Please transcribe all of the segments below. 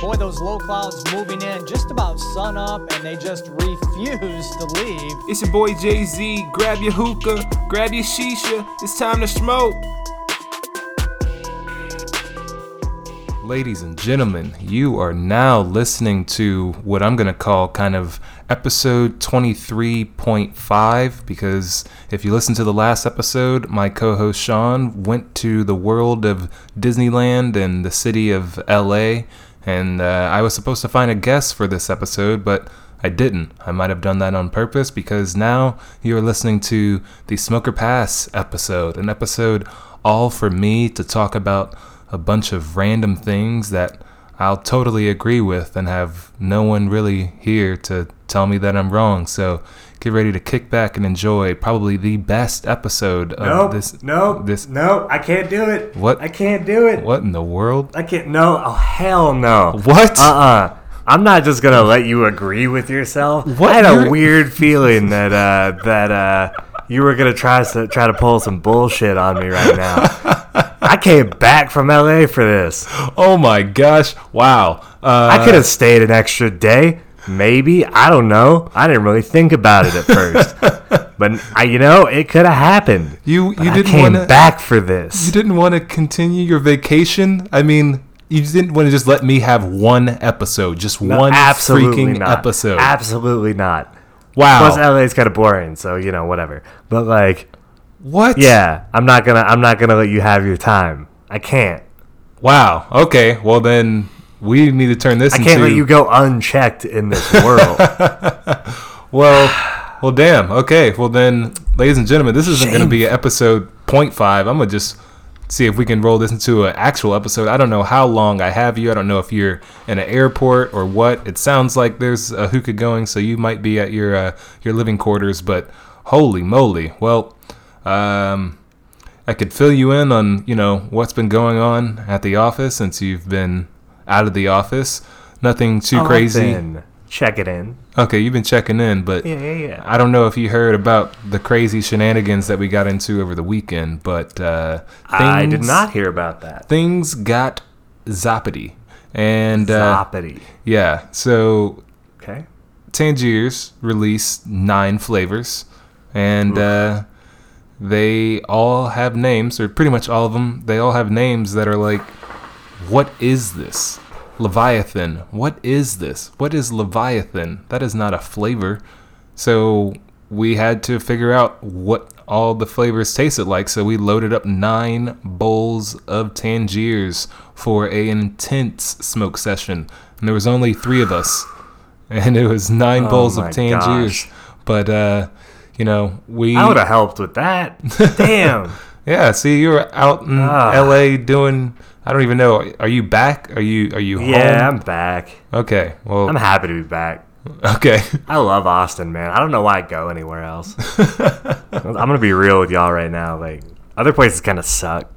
Boy, those low clouds moving in just about sun up and they just refuse to leave. It's your boy Jay Z. Grab your hookah, grab your shisha. It's time to smoke. Ladies and gentlemen, you are now listening to what I'm going to call kind of episode 23.5 because if you listen to the last episode, my co host Sean went to the world of Disneyland and the city of LA, and uh, I was supposed to find a guest for this episode, but I didn't. I might have done that on purpose because now you are listening to the SMOKEorPASS episode, an episode all for me to talk about a bunch of random things that I'll totally agree with and have no one really here to tell me that I'm wrong. So get ready to kick back and enjoy probably the best episode of Nope. this. nope. This. Nope. I can't do it. What? I can't do it. What in the world? I can't. No. Oh hell no. What? Uh uh I'm not just gonna let you agree with yourself. What? I had a You're- weird feeling that uh, that uh, you were gonna try to try to pull some bullshit on me right now. I came back from LA for this. Oh my gosh! Wow. Uh, I could have stayed an extra day, maybe. I don't know. I didn't really think about it at first, but I, you know, it could have happened. You you didn't came want to back for this. You didn't want to continue your vacation? I mean, you didn't want to just let me have one episode, just No, one freaking not. episode. Absolutely not. wow. Plus, LA is kind of boring, so you know, whatever. But like, what? yeah, I'm not gonna, I'm not gonna let you have your time. I can't. Wow. Okay. Well, then we need to turn this I into. can't let you go unchecked in this world. Well, well, damn. Okay. Well, then, ladies and gentlemen, this isn't going to be episode 0.5. I'm gonna just see if we can roll this into an actual episode. I don't know how long I have you. I don't know if you're in an airport or what. It sounds like there's a hookah going, so you might be at your uh, your living quarters. But holy moly! Well, um, I could fill you in on you know what's been going on at the office since you've been out of the office. Nothing too Oh, I've crazy. been Check it in. Okay, you've been checking in, but Yeah, yeah, yeah. I don't know if you heard about the crazy shenanigans that we got into over the weekend, but uh, I did not hear about that. Things got zoppity, and uh, Zoppity. yeah. So Okay. Tangiers released nine flavors, and uh, they all have names, or pretty much all of them. They all have names that are like, "What is this?" Leviathan. What is this? What is Leviathan? That is not a flavor. So we had to figure out what all the flavors tasted like. So we loaded up nine bowls of Tangiers for a intense smoke session, and there was only three of us, and it was nine Oh bowls of Tangiers. gosh. But uh, you know, we I would have helped with that. Damn. yeah. See, you were out in Ah. L.A. doing. I don't even know. Are you back? Are you are you home? Yeah. I'm back. Okay. Well. I'm happy to be back. okay. I love Austin, man. I don't know why I go anywhere else. I'm gonna be real with y'all right now. Like other places kind of suck.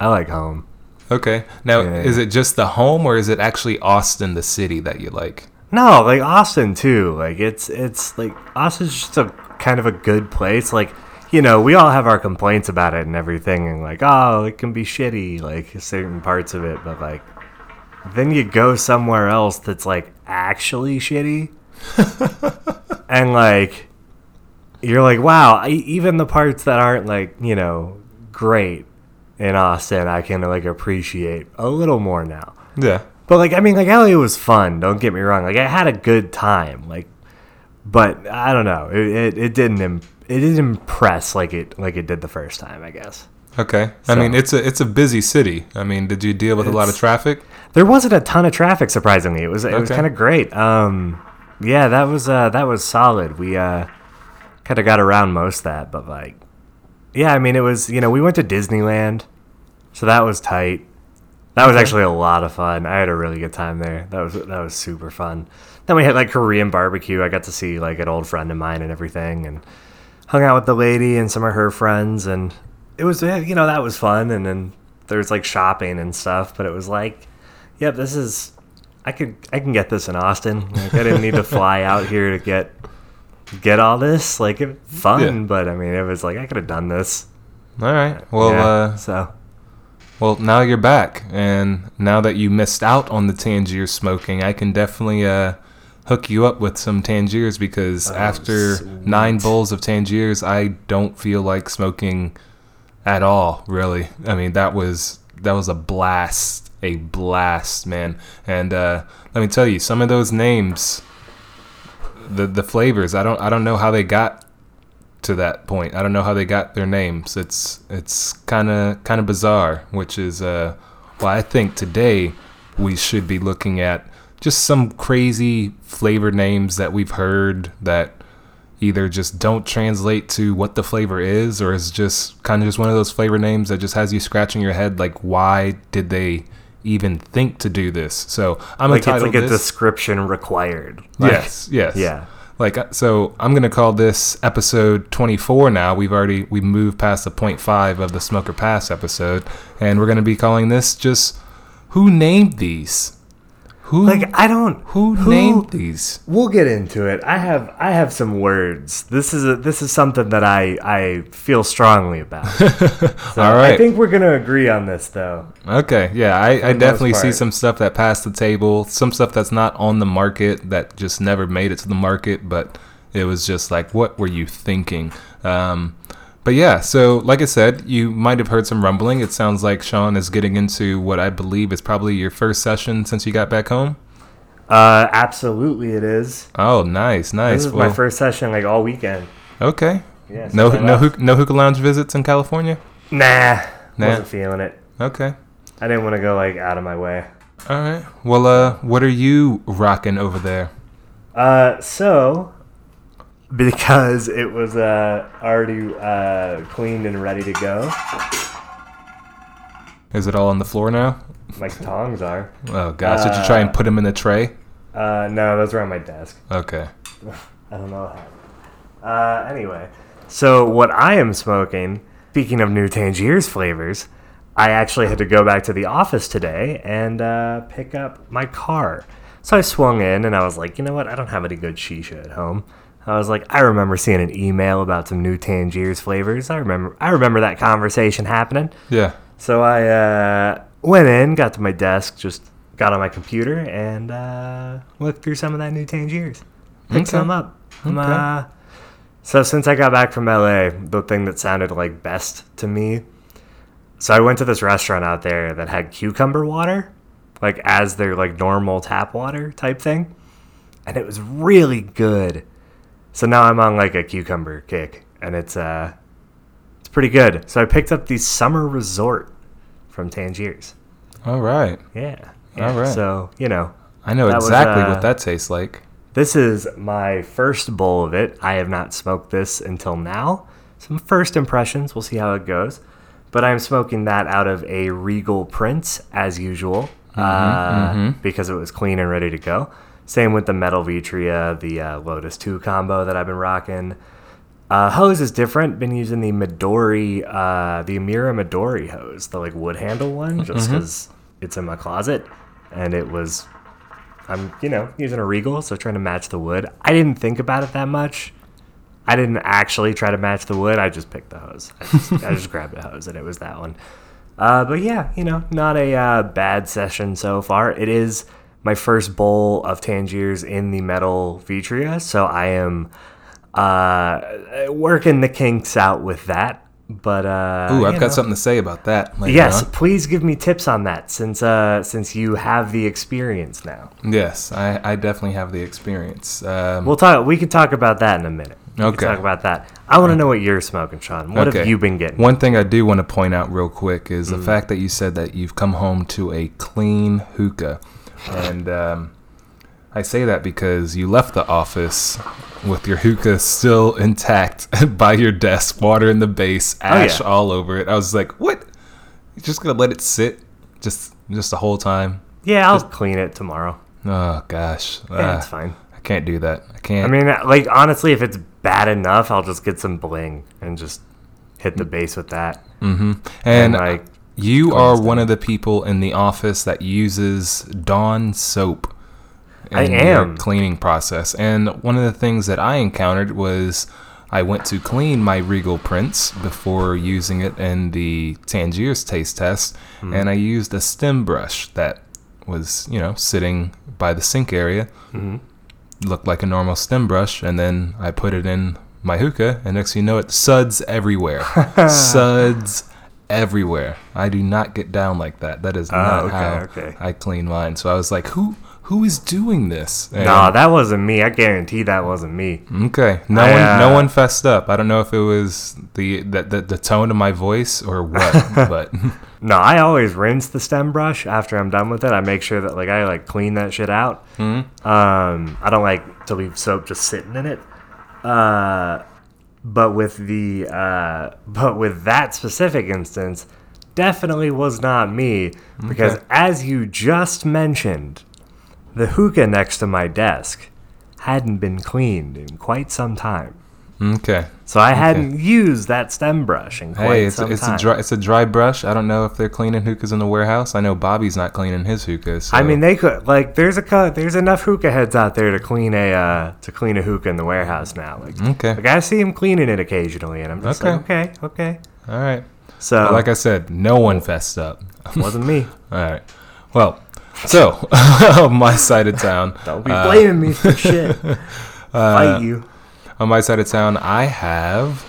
I like home. Okay. Now, Yeah. is it just the home, or is it actually Austin, the city, that you like? No, like Austin too. Like it's it's like Austin's just a kind of a good place. Like you know, we all have our complaints about it and everything, and like oh, it can be shitty, like certain parts of it. But like then you go somewhere else that's like actually shitty, and like you're like wow, I, even the parts that aren't like you know great in Austin, I can like appreciate a little more now. Yeah. But like I mean like LA was fun, don't get me wrong. Like I had a good time. Like but I don't know. It it, it didn't Im- it didn't impress like it like it did the first time, I guess. Okay. I mean, it's a it's a busy city. I mean, did you deal with a lot of traffic? There wasn't a ton of traffic surprisingly. It was it was kind of great. Um yeah, that was uh that was solid. We uh kind of got around most of that, but like yeah, I mean it was, you know, we went to Disneyland. So that was tight. That was actually a lot of fun. I had a really good time there. That was that was super fun. Then we had like Korean barbecue. I got to see like an old friend of mine and everything, and hung out with the lady and some of her friends, and it was eh, you know that was fun. And then there's like shopping and stuff, but it was like, yep, this is I could I can get this in Austin. Like I didn't need to fly out here to get get all this. Like it, fun, Yeah. but I mean it was like I could have done this. All right. Well, Yeah, uh, so Well, now you're back, and now that you missed out on the Tangier smoking, I can definitely uh, hook you up with some Tangiers because after sweet. nine bowls of Tangiers, I don't feel like smoking at all. Really, I mean that was that was a blast, a blast, man. And uh, let me tell you, some of those names, the the flavors, I don't I don't know how they got to that point. I don't know how they got their names. It's it's kind of kind of bizarre, which is uh well I think today we should be looking at just some crazy flavor names that we've heard that either just don't translate to what the flavor is or is just kind of just one of those flavor names that just has you scratching your head like why did they even think to do this. So I'm Like it's like a description required. Like, yes, yes. Yeah. Like uh, so, I'm gonna call this episode 24. Now we've already we moved past the point five of the SMOKEorPASS episode, and we're gonna be calling this just who named these? Who Like I don't who, named these? We'll get into it. I have I have some words. This is a this is something that I I feel strongly about. So All right. I think we're gonna agree on this though. Okay, yeah, I, I definitely see some stuff that passed the table, some stuff that's not on the market that just never made it to the market, but it was just like, what were you thinking? Um, but yeah, so like I said, you might have heard some rumbling. It sounds like Sean is getting into what I believe is probably your first session since you got back home. Uh, absolutely, it is. Oh, nice, nice. This is Well, my first session like all weekend. Okay. Yeah. No, no, hook, no hookah lounge visits in California. Nah, Nah. wasn't feeling it. Okay. I didn't want to go like out of my way. All right. Well, uh, what are you rocking over there? Uh, so because it was uh already uh cleaned and ready to go, Is it all on the floor now? my tongs are. Oh gosh, did you try and put them in the tray? Uh, no, those are on my desk. Okay. I don't know how. Uh, anyway, so what I am smoking, speaking of new Tangiers flavors, I actually had to go back to the office today and uh, pick up my car. So I swung in and I was like, you know what? I don't have any good shisha at home. I was like, I remember seeing an email about some new Tangiers flavors. I remember, I remember that conversation happening. Yeah. So I uh, went in, got to my desk, just got on my computer, and uh, looked through some of that new Tangiers. Picked Okay. some up. Okay. uh, so since I got back from LA, the thing that sounded like best to me. So I went to this restaurant out there that had cucumber water, like as their like normal tap water type thing, and it was really good. So now I'm on like a cucumber kick, and it's uh, it's pretty good. So I picked up the Summer Resort from Tangiers. All right. Yeah. yeah. All right. So you know, I know That was, exactly uh, what that tastes like. this is my first bowl of it. I have not smoked this until now. Some first impressions. We'll see how it goes. But I'm smoking that out of a Regal Prince as usual uh, because it was clean and ready to go. Same with the Metal Vitria, the uh, Lotus 2 combo that I've been rocking. Uh, hose is different. Been using the Midori, uh, the Amira Midori hose, the like wood handle one, just because it's in my closet, and it was I'm, you know, using a Regal, so trying to match the wood. I didn't think about it that much. I didn't actually try to match the wood. I just picked the hose. I just, I just grabbed a hose, and it was that one. Uh, but yeah, you know, not a uh, bad session so far. It is my first bowl of Tangiers in the metal Vitria, so I am uh, working the kinks out with that. But uh, Ooh, I've got know. something to say about that. Yes, on. please give me tips on that since uh, since you have the experience now. Yes, I, I definitely have the experience. Um, We'll talk. We can talk about that in a minute. We can Okay. talk about that. I want to know what you're smoking, Sean. What have you been getting? One thing I do want to point out real quick is Mm. the fact that you said that you've come home to a clean hookah. And um, I say that because you left the office with your hookah still intact by your desk, water in the base, ash Oh, yeah. all over it. I was like, what? You're just going to let it sit just just the whole time? Yeah, I'll just, clean it tomorrow. Oh, gosh. Yeah, Ah, it's fine. I can't do that. I can't. I mean, like honestly, if it's bad enough, I'll just get some bling and just hit the base with that. and, and, like, you are one of the people in the office that uses Dawn soap. I in your am. cleaning process, and one of the things that I encountered was I went to clean my Regal Prince before using it in the Tangier's taste test, hmm. and I used a stem brush that was, you know, sitting by the sink area. Mm-hmm. Looked like a normal stem brush, and then I put it in my hookah, and next thing you know, it suds everywhere. suds everywhere. I do not get down like that. That is not okay, how okay. I clean mine. So I was like, who who is doing this? And- No, that wasn't me. I guarantee that wasn't me. Okay. No I, one no uh, one fessed up. I don't know if it was the the, the, the tone of my voice or what, but No, I always rinse the stem brush after I'm done with it. I make sure that like I like clean that shit out. Mm-hmm. Um, I don't like to leave soap just sitting in it. Uh, but with the uh, but with that specific instance, definitely was not me because Okay. as you just mentioned, the hookah next to my desk hadn't been cleaned in quite some time. Okay. So I hadn't used that stem brush in quite Hey, it's some it's time. a dry it's a dry brush. I don't know if they're cleaning hookahs in the warehouse. I know Bobby's not cleaning his hookahs. I mean, they could like. There's a there's enough hookah heads out there to clean a uh, to clean a hookah in the warehouse now. Like, Okay. like I see him cleaning it occasionally, and I'm just like, okay, okay. all right. So But like I said, no one fessed up. wasn't me. All right. Well, so my side of town, Don't be uh, blaming me for shit. Fight you. On my side of town, I have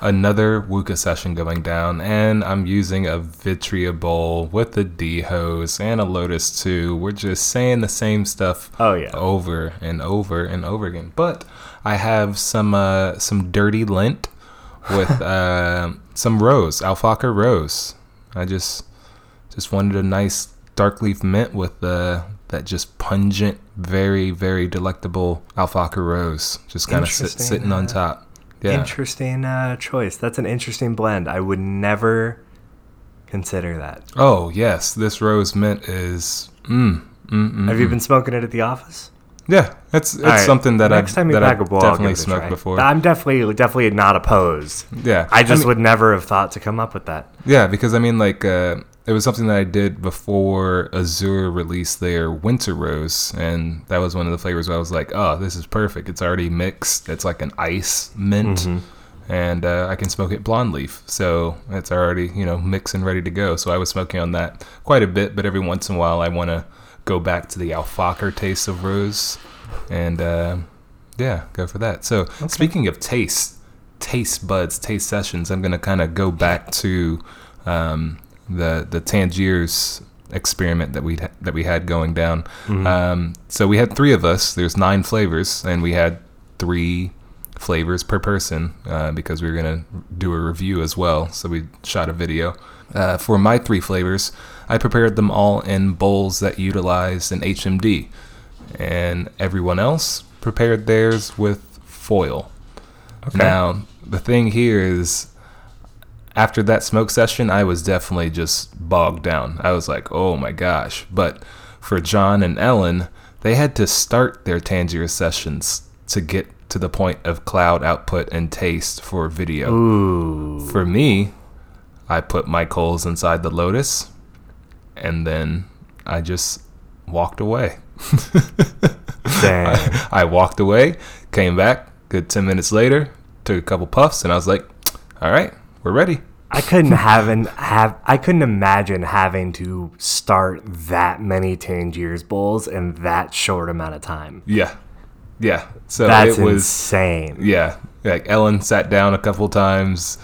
another Wuka session going down, and I'm using a Vitria bowl with a D hose and a Lotus 2. We're just saying the same stuff Oh, yeah. over and over and over again. But I have some uh, some dirty lint with uh, some rose, Al Fakher rose. I just just wanted a nice dark leaf mint with uh, that just pungent, very very delectable Al Fakher rose, just kind of sit, sitting on uh, top. Yeah. Interesting uh, choice. That's an interesting blend. I would never consider that. oh yes, this rose mint is. Mm, mm, mm, Have you been smoking it at the office? yeah, it's it's right, something that next I've time you that pack I've I'll definitely give it a smoked before. I'm definitely definitely not opposed. yeah, I just mean- would never have thought to come up with that. Yeah, because I mean, like, uh, it was something that I did before Azure released their Winter Rose, and that was one of the flavors where I was like, oh, this is perfect. It's already mixed. It's like an ice mint, and uh, I can smoke it blonde leaf. So it's already, you know, mixed and ready to go. So I was smoking on that quite a bit, but every once in a while I want to go back to the Al Fakher taste of rose, and uh, yeah, go for that. So speaking of taste, taste buds, taste sessions, I'm gonna kind of go back to um, the the Tangiers experiment that we that we had going down. Um, so we had three of us. There's nine flavors, and we had three flavors per person uh, because we were gonna do a review as well. So we shot a video. Uh, for my three flavors, I prepared them all in bowls that utilized an HMD, and everyone else prepared theirs with foil. Okay. Now, the thing here is, after that smoke session, I was definitely just bogged down. I was like, oh my gosh. But for John and Ellen, they had to start their Tangier sessions to get to the point of cloud output and taste for video. Ooh. For me, I put my coals inside the Lotus and then I just walked away. Dang. I walked away, came back, good 10 minutes later, took a couple puffs, and I was like, all right, we're ready. I couldn't have an, have I couldn't imagine having to start that many Tangiers bowls in that short amount of time. Yeah. Yeah. So That's it was, insane. yeah. Like Ellen sat down a couple times.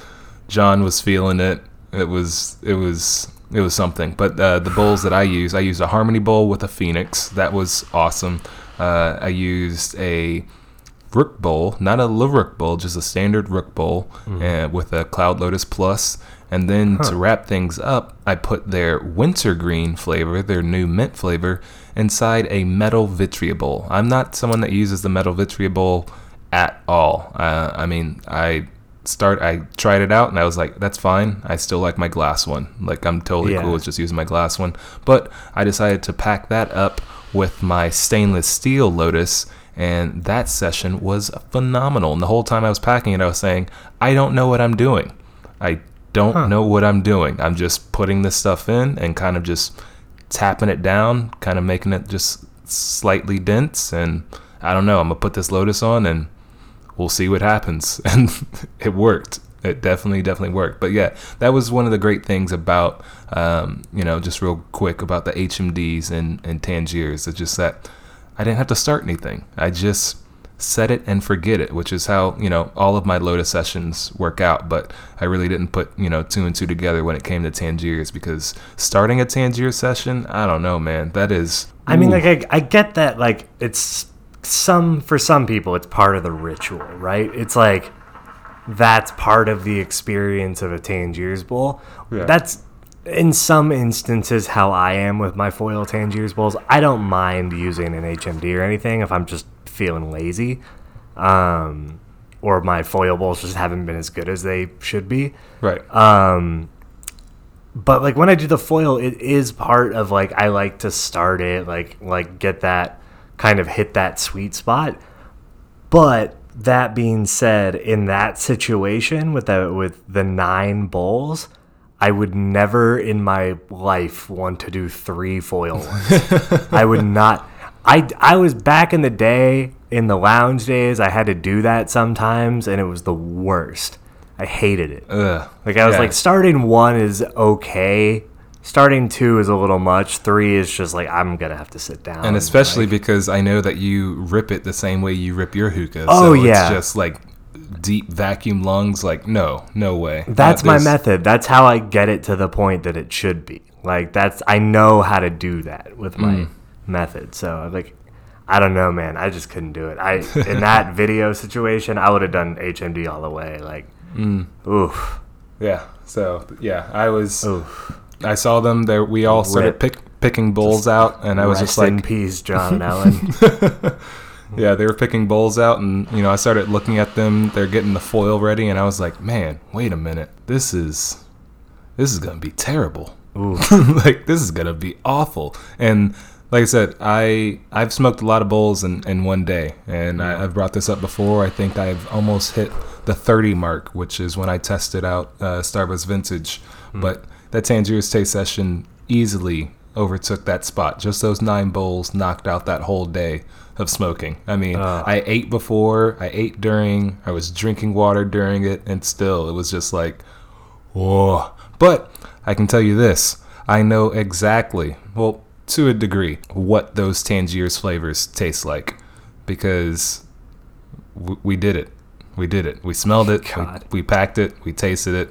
John was feeling it. It was, it was, it was something. But uh, the bowls that I used, I used a Harmony bowl with a Phoenix. That was awesome. Uh, I used a Rook bowl, not a Rook bowl, just a standard Rook bowl uh, with a Kaloud Lotus Plus. And then to wrap things up, I put their wintergreen flavor, their new mint flavor, inside a metal Vitria bowl. I'm not someone that uses the metal Vitria bowl at all. Uh, I mean, I start, I tried it out and I was like, that's fine. I still like my glass one. Like I'm totally Yeah. cool with just using my glass one. But I decided to pack that up with my stainless steel Lotus, and that session was phenomenal. And the whole time I was packing it, I was saying, I don't know what I'm doing. I don't know what I'm doing. I'm just putting this stuff in and kind of just tapping it down, kind of making it just slightly dense. And I don't know, I'm going to put this Lotus on and we'll see what happens. And it worked. It definitely, definitely worked. But yeah, that was one of the great things about, um, you know, just real quick about the HMDs and, and Tangiers. It's just that I didn't have to start anything. I just set it and forget it, which is how, you know, all of my Lotus sessions work out. But I really didn't put, you know, two and two together when it came to Tangiers because starting a Tangier session, I don't know, man. That is. I mean, like I, I get that. Like it's some for some people, it's part of the ritual, right? It's like that's part of the experience of a Tangiers Bowl. Yeah. That's in some instances how I am with my foil Tangiers Bowls. I don't mind using an HMD or anything if I'm just feeling lazy, um, or my foil bowls just haven't been as good as they should be. right. Um, but like when I do the foil, it is part of like I like to start it, like like get that kind of hit that sweet spot. But that being said, in that situation with the with the nine bowls, I would never in my life want to do three foil ones. I would not. I I was back in the day in the lounge days. I had to do that sometimes, and it was the worst. I hated it. Ugh. Like I was Yeah. like, starting one is okay. Starting two is a little much. Three is just like I'm gonna have to sit down. and especially like- because I know that you rip it the same way you rip your hookah. Oh, so yeah. it's just like deep vacuum lungs. Like no, no way. that's my method. That's how I get it to the point that it should be. Like that's I know how to do that with my Mm. method. So like I don't know, man. I just couldn't do it. I in that video situation, I would have done HMD all the way. Like, Mm. oof, Yeah. So yeah, I was. oof. I saw them there. We all started Rip. pick, picking bowls out, and I was just in like, peace, John Allen. yeah, they were picking bowls out, and you know, I started looking at them. They're getting the foil ready, and I was like, man, wait a minute, this is, this is gonna be terrible. Like this is gonna be awful. And like I said, I I've smoked a lot of bowls in, in one day, and I, I've brought this up before. I think I've almost hit the 30 mark, which is when I tested out uh, Starbuzz Vintage. But that Tangiers Taste session easily overtook that spot. Just those nine bowls knocked out that whole day of smoking. I mean, Uh. I ate before, I ate during, I was drinking water during it, and still it was just like, whoa. But I can tell you this I know exactly, well, to a degree, what those Tangiers flavors taste like because w- we did it. We did it. We smelled it. We, we packed it. We tasted it.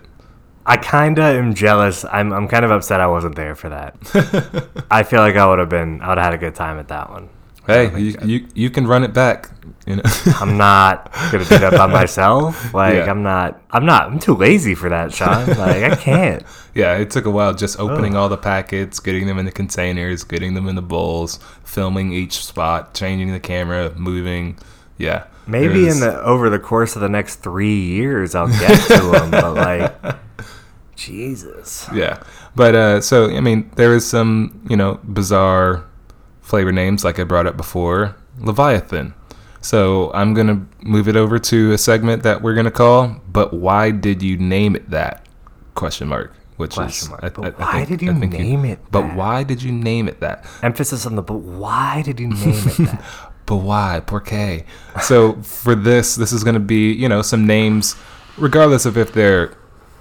I kind of am jealous. I'm, I'm kind of upset I wasn't there for that. I feel like I would have been, I would have had a good time at that one. Hey, you, you you can run it back. You know. I'm not gonna do that by myself. Like Yeah. I'm not. I'm not. I'm too lazy for that, Sean. Like I can't. yeah, it took a while just opening all the packets, getting them in the containers, getting them in the bowls, filming each spot, changing the camera, moving. Yeah. Maybe was- in the over the course of the next three years I'll get to them. but like, Jesus. Yeah, but uh, so I mean, there is some you know bizarre flavor names like I brought up before, Leviathan. So I'm gonna move it over to a segment that we're gonna call. But why did you name it that? Question mark. Which Question is mark. I- But I- I why think- did you name it But that? why did you name it that? Emphasis on the. But why did you name it that? But why? Por qué? So for this, this is going to be, you know, some names, regardless of if they're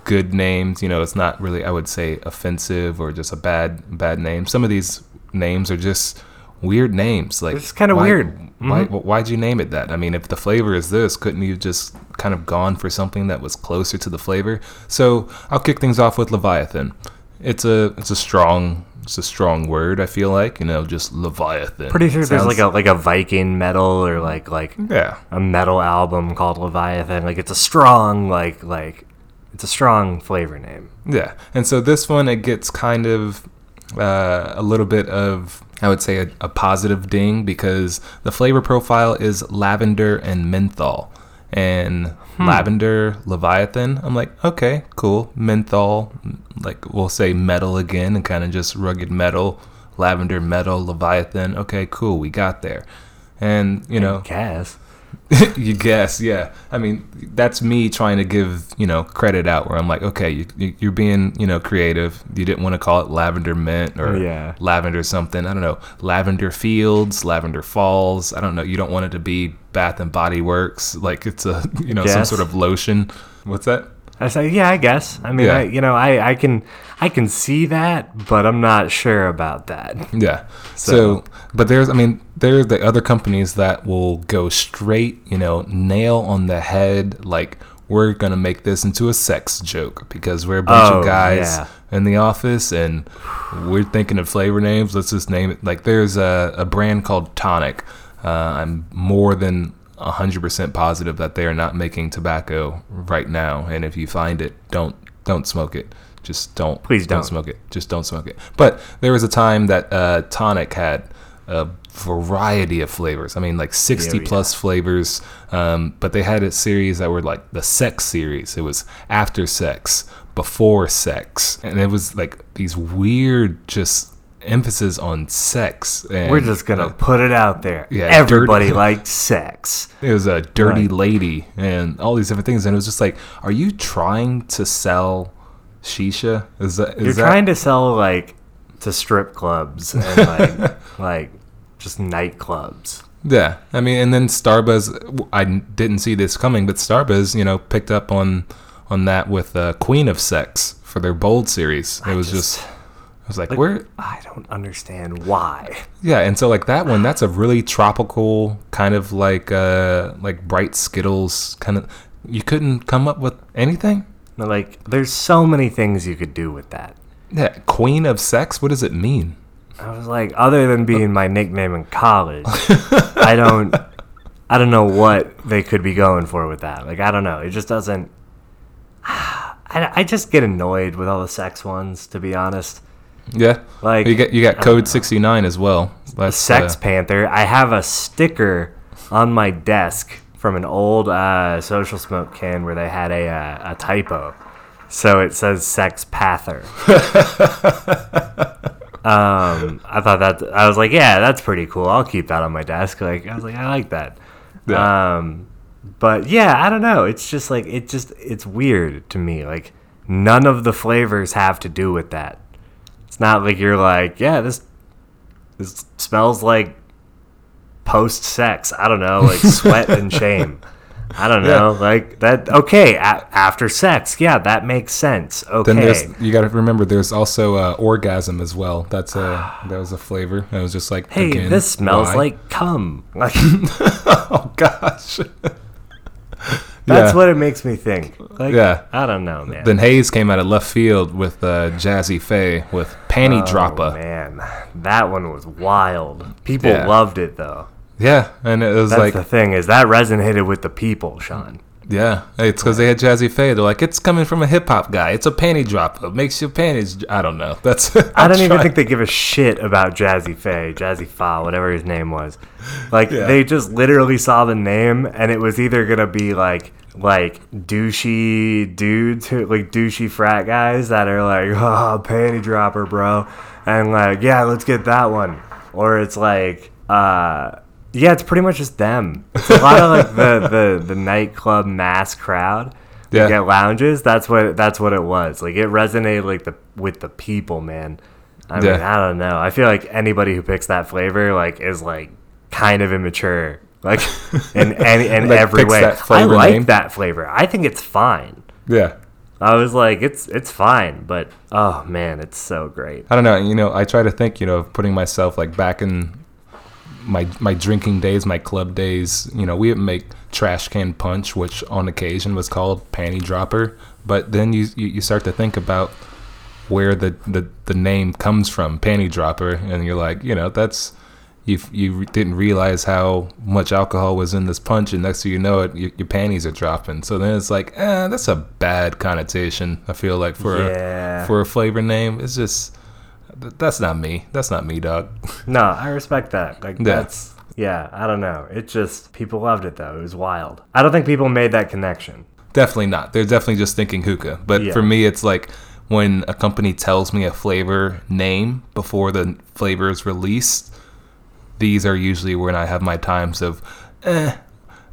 good names. You know, it's not really, I would say, offensive or just a bad bad name. Some of these names are just weird names. Like They're kinda weird. Mm-hmm. Why? Why'd you name it that? I mean, if the flavor is this, couldn't you just kind of gone for something that was closer to the flavor? So I'll kick things off with Leviathan. It's a it's a strong it's a strong word. I feel like you know just Leviathan. Pretty sure there's like a like a Viking metal or like like yeah a metal album called Leviathan. Like it's a strong like like it's a strong flavor name. Yeah, and so this one it gets kind of uh, a little bit of I would say a, a positive ding because the flavor profile is lavender and menthol, and hmm. lavender Leviathan. I'm like, okay, cool. Menthol, like we'll say metal again, and kind of just rugged metal. Lavender metal Leviathan. Okay, cool. We got there, and you know, Cass. you guess, yeah. I mean, that's me trying to give you know credit out where I'm like, okay, you, you, you're being you know creative. You didn't want to call it lavender mint or Yeah. lavender something. I don't know, lavender fields, lavender falls. I don't know. You don't want it to be Bath and Body Works, like it's a you know some sort of lotion. What's that? I say, yeah, I guess. I mean, Yeah. I, you know, I, I can, I can see that, but I'm not sure about that. Yeah. So- So, but there's, I mean, there's the other companies that will go straight, you know, nail on the head, like we're gonna make this into a sex joke because we're a bunch Oh, of guys yeah. in the office and we're thinking of flavor names. Let's just name it. Like there's a, a brand called Tonic. Uh, I'm more than 100% positive that they are not making tobacco right now. And if you find it, don't don't smoke it. Just don't. Please don't. smoke it. Just don't smoke it. But there was a time that uh, Tonic had a variety of flavors. I mean, like 60 Yeah, yeah. plus flavors. Um, but they had a series that were like the sex series. It was after sex, before sex, and it was like these weird just emphasis on sex. And, We're just gonna uh, put it out there. yeah, Everybody dirty- likes sex. it was a dirty Right. lady and all these different things, and it was just like, are you trying to sell shisha? Is that is You're that, trying to sell like to strip clubs and like, like just nightclubs. Yeah, I mean, and then Starbuzz, I didn't see this coming, but Starbuzz, you know, picked up on on that with uh, Queen of Sex for their Bold series. It was just, just- I was like, where? I don't understand why. Yeah, and so like that one, that's a really tropical kind of like uh like bright Skittles kind of. You couldn't come up with anything. Like, there's so many things you could do with that. Yeah, Queen of Sex. What does it mean? I was like, other than being my nickname in college, I don't, I don't know what they could be going for with that. Like, I don't know. It just doesn't. I, I just get annoyed with all the sex ones, to be honest. Yeah, Like, you got you got Code sixty nine as well. That's Sex uh, Panther. I have a sticker on my desk from an old uh, social smoke can where they had a uh, a typo, so it says Sex Pather. um, I thought that I was like, yeah, that's pretty cool. I'll keep that on my desk. Like I was like, I like that. Yeah. Um, but yeah, I don't know. It's just like it just it's weird to me. Like none of the flavors have to do with that. It's not like you're like, yeah, this this smells like post sex. I don't know, like sweat and shame. I don't Yeah. know, like that. Okay, a- after sex, yeah, that makes sense. Okay, Then there's you got to remember there's also uh, orgasm as well. That's a that was a flavor. I was just like hey, again, this smells why? like cum. Like oh gosh. that's Yeah. what it makes me think. Like, Yeah. I don't know, man. Then Haze came out of left field with uh, Jazze Pha with Panty Oh, Dropper. man, that one was wild. People Yeah. loved it though. Yeah, and it was That's like the thing is that resonated with the people, Sean. Yeah, it's because they had Jazze Pha. They're like, it's coming from a hip hop guy. It's a panty dropper. Makes your panties. I don't know. That's I don't even think they give a shit about Jazze Pha, Jazzy Fa, whatever his name was. Like Yeah. they just literally saw the name, and it was either gonna be like like douchey dudes who like douchey frat guys that are like, oh, panty dropper, bro, and like, yeah, let's get that one, or it's like, uh. Yeah, it's pretty much just them. It's a lot of like the, the, the nightclub mass crowd. Yeah. Like at lounges. That's what that's what it was. Like it resonated like the with the people, man. I mean, Yeah. I don't know. I feel like anybody who picks that flavor like is like kind of immature, like in any in Like, every way. that I like name? that flavor. I think it's fine. yeah. I was like, it's it's fine, but oh man, it's so great. I don't know. You know, I try to think. You know, of putting myself like back in my my drinking days, my club days. You know, we would make trash can punch, which on occasion was called panty dropper. But then you you, start to think about where the, the the name comes from, panty dropper, and you're like, you know, that's you you didn't realize how much alcohol was in this punch, and next thing you know it, your, your panties are dropping. So then it's like, eh, that's a bad connotation. I feel like for Yeah. a, for a flavor name, it's just that's not me. That's not me, dog. No, I respect that. Like Yeah. that's yeah. I don't know. It just people loved it though. It was wild. I don't think people made that connection. Definitely not. They're definitely just thinking hookah. But Yeah. for me, it's like when a company tells me a flavor name before the flavor is released. These are usually when I have my times of, eh,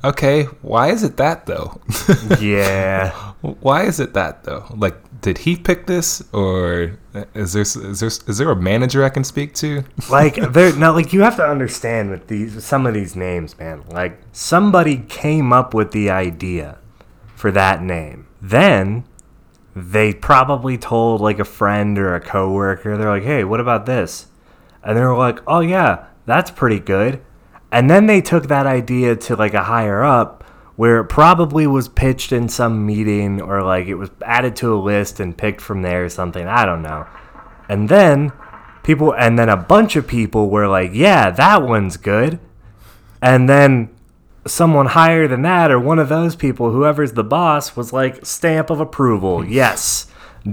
Okay, why is it that though? yeah. why is it that though? Like, did he pick this, or is there is there is there a manager I can speak to? like there now like you have to understand with these some of these names man. Like somebody came up with the idea for that name. Then they probably told like a friend or a coworker they're like hey what about this? And they were like oh yeah that's pretty good. And then they took that idea to like a higher up where it probably was pitched in some meeting or like it was added to a list and picked from there or something i don't know. And then people and then a bunch of people were like yeah that one's good. And then someone higher than that or one of those people whoever's the boss was like stamp of approval. Hmm. Yes.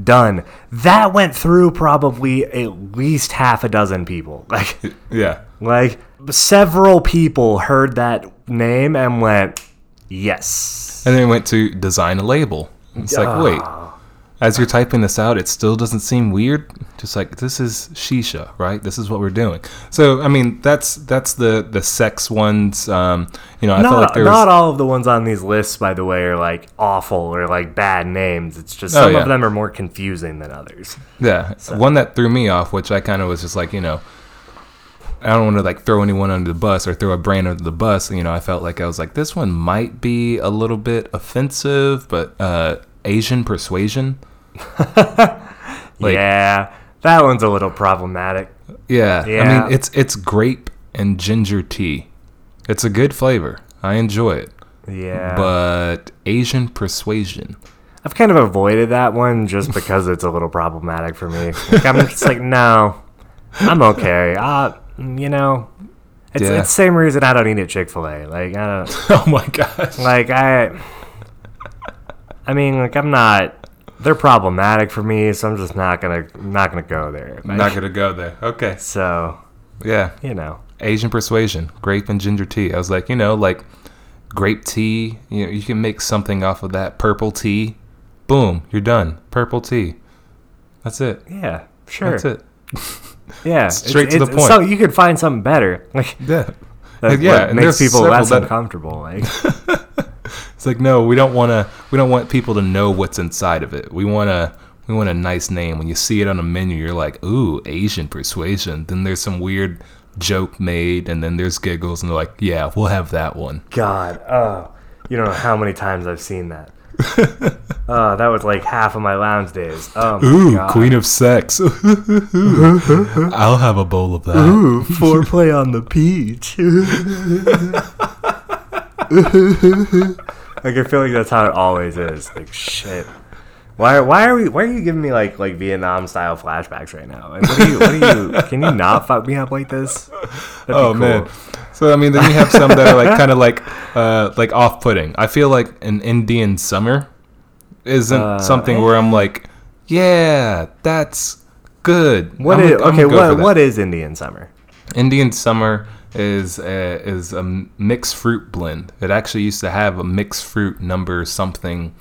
Done. That went through probably at least half a dozen people. Like Yeah, like several people heard that name and went yes and then we went to design a label. It's like, wait, as you're typing this out, it still doesn't seem weird. Just like this is shisha, right? This is what we're doing. So I mean, that's that's the the sex ones. Um, you know, I felt not, like there was not all of the ones on these lists, by the way, are like awful or like bad names. It's just Oh, some yeah. of them are more confusing than others. Yeah, one that threw me off, which I kind of was just like, you know, I don't want to like throw anyone under the bus or throw a brand under the bus. You know, I felt like I was like, this one might be a little bit offensive, but uh, Asian persuasion. Like- yeah, that one's a little problematic. Yeah, I mean, it's it's grape and ginger tea. It's a good flavor. I enjoy it, Yeah, but Asian persuasion. I've kind of avoided that one just because it's a little problematic for me. Like, I'm just like, no, I'm okay. Uh, you know, it's Yeah. it's the same reason I don't eat at Chick Fil A. Like I don't. oh my gosh. like I I mean like I'm not they're problematic for me so I'm just not gonna not gonna go there I'm not gonna go there. Okay. so Yeah. you know Asian persuasion, grape and ginger tea. I was like, you know, like grape tea. You know, you can make something off of that. Purple tea, boom, you're done. Purple tea. That's it. yeah sure That's it. yeah Straight it's, to the point. so you could find something better like Yeah. that yeah, and makes people less uncomfortable like It's like no, we don't want to. We don't want people to know what's inside of it. We want to. We want a nice name. When you see it on a menu, you're like, ooh, Asian persuasion. Then there's some weird joke made, and then there's giggles, and they're like, yeah, we'll have that one. god oh you don't know how many times I've seen that oh that was like half of my lounge days oh my Ooh, god queen of sex. I'll have a bowl of that. Ooh, foreplay on the peach. like I feel like that's how it always is. Like shit. Why, why are we? Why are you giving me like like Vietnam style flashbacks right now? Like, what are you? What are you? Can you not fuck me up like this? That'd be Oh cool. man. So I mean, then you have some that are like kind of like uh, like off-putting. I feel like an Indian summer isn't Uh, something where I'm like, yeah, that's good. What I'm is I'm okay? What what is Indian summer? Indian summer is a, is a mixed fruit blend. It actually used to have a mixed fruit number something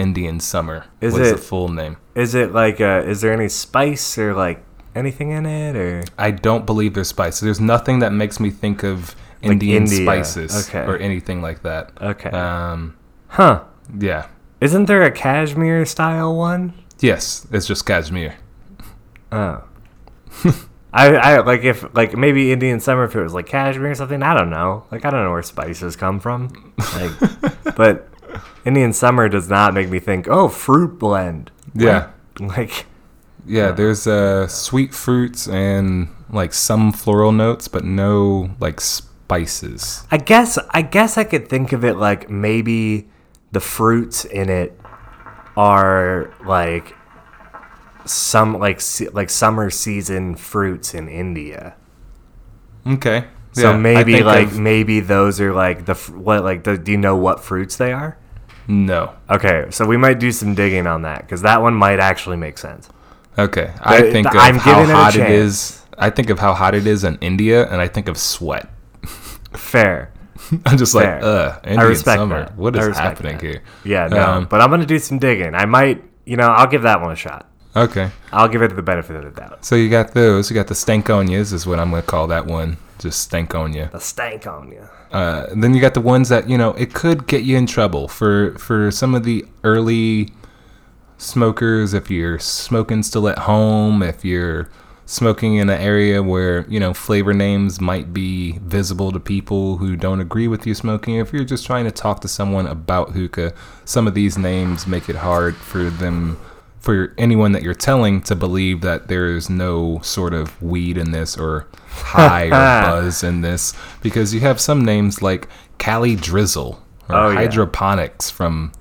Indian summer. Is was the it- full name? Is it like? Uh, is there any spice or like anything in it or? I don't believe there's spice. There's nothing that makes me think of Indian India. spices Okay. or anything like that. Okay. Um, Huh? yeah. Isn't there a cashmere style one? Yes, it's just cashmere. Oh. I, I like if like maybe Indian summer if it was like cashmere or something. I don't know. Like I don't know where spices come from. Like, but Indian summer does not make me think. Oh, fruit blend. Yeah. Like Yeah, there's uh, sweet fruits and like some floral notes, but no like spices. I guess I guess I could think of it like maybe the fruits in it are like some like like summer season fruits in India. Okay. So Yeah, maybe like maybe those are like the what like the, do you know what fruits they are? no. Okay, so we might do some digging on that because that one might actually make sense. Okay, I think the- of I'm how hot it chance. I think of how hot it is in India, and I think of sweat. Fair. I'm just like, Fair. uh, I Indian respect summer. that. What I is happening that. here? Yeah, no, Um, but I'm gonna do some digging. I might, you know, I'll give that one a shot. Okay, I'll give it the benefit of the doubt. so you got those. You got the stankonias, is what I'm gonna call that one. Just stank on you. The stank on you. Uh, then you got the ones that you know it could get you in trouble for for some of the early smokers. If you're smoking still at home, if you're smoking in an area where you know flavor names might be visible to people who don't agree with you smoking. If you're just trying to talk to someone about hookah, some of these names make it hard for them for anyone that you're telling to believe that there is no sort of weed in this or high or buzz in this because you have some names like Cali Drizzle or Oh, yeah. Hydroponics from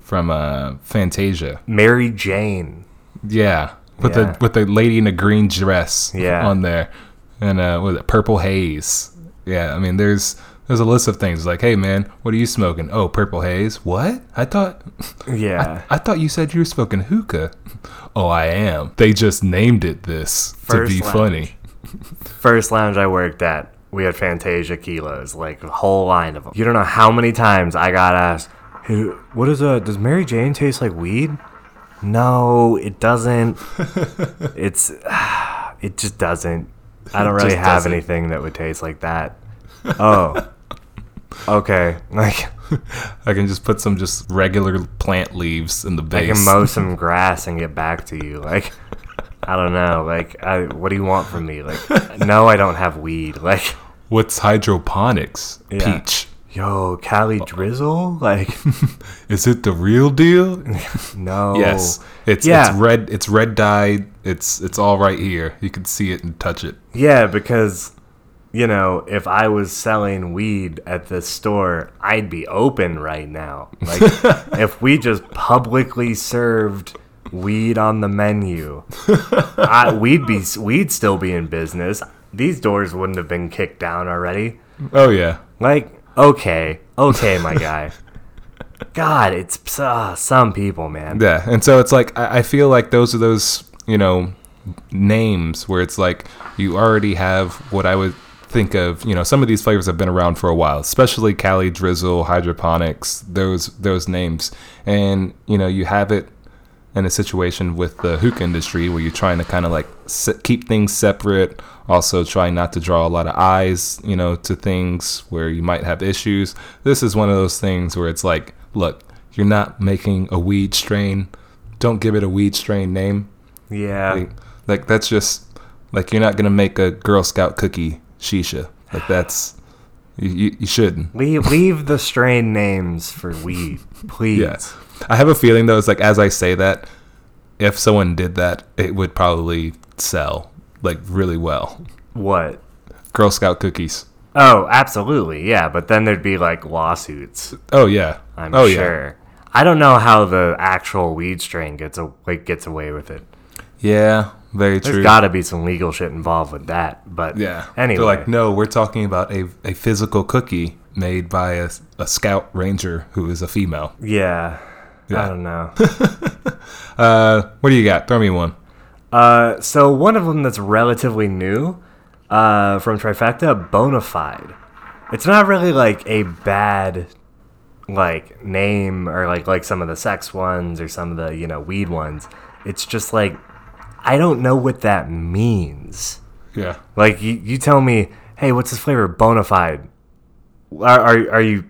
from uh, Fantasia. Mary Jane. Yeah, with Yeah. the with the lady in a green dress Yeah. on there, and uh, with it purple haze. Yeah, I mean there's there's a list of things like, hey man, what are you smoking? Oh, purple haze. What? I thought Yeah. I thought you said you were smoking hookah. Oh, I am. They just named it this First to be lounge. funny. First lounge I worked at, we had Fantasia kilos, like a whole line of them. You don't know how many times I got asked, hey, what is a, does Mary Jane taste like weed? No, it doesn't. it's, it just doesn't. I don't really have doesn't. anything that would taste like that. Oh, okay. Like, I can just put some just regular plant leaves in the base. I can mow some grass and get back to you. Like, I don't know. Like, I, what do you want from me? Like, no, I don't have weed. Like, What's hydroponics? Yeah. Peach. yo, Cali uh, Drizzle? Like, Is it the real deal? no. Yes. It's Yeah. it's red it's red dyed. It's it's all right here. You can see it and touch it. Yeah, because, you know, if I was selling weed at this store, I'd be open right now. Like, if we just publicly served weed on the menu, I, we'd be we'd still be in business. These doors wouldn't have been kicked down already. Oh yeah. Like, okay, okay, my guy. God, it's uh, some people, man. Yeah. And so it's like I, I feel like those are those, you know, names where it's like you already have what I would think of, you know, some of these flavors have been around for a while, especially Cali Drizzle, Hydroponics, those those names. And, you know, you have it in a situation with the hookah industry where you're trying to kind of like se- keep things separate, also trying not to draw a lot of eyes, you know, to things where you might have issues. This is one of those things where it's like, look, you're not making a weed strain. Don't give it a weed strain name. Yeah. Like, like that's just like you're not gonna make a Girl Scout cookie shisha. Like that's you, you, shouldn't. Leave, leave the strain names for weed, please. Yeah. I have a feeling though, it's like as I say that, if someone did that, it would probably sell like really well. What? Girl Scout cookies. Oh, absolutely. Yeah, but then there'd be like lawsuits. Oh yeah. I'm oh yeah. sure. I don't know how the actual weed strain gets a, like gets away with it. Yeah. Very There's true. got to be some legal shit involved with that. But yeah. Anyway, They're like, no, we're talking about a, a physical cookie made by a, a scout ranger who is a female. yeah, Yeah. I don't know. Uh, what do you got? Throw me one. uh, so one of them that's relatively new, uh, from Trifecta, Bonafide. It's not really like a bad like name or like like some of the sex ones or some of the you know weed ones. It's just like I don't know what that means. Yeah. Like you, you tell me, hey, what's this flavor? Bonafide. Are, are are you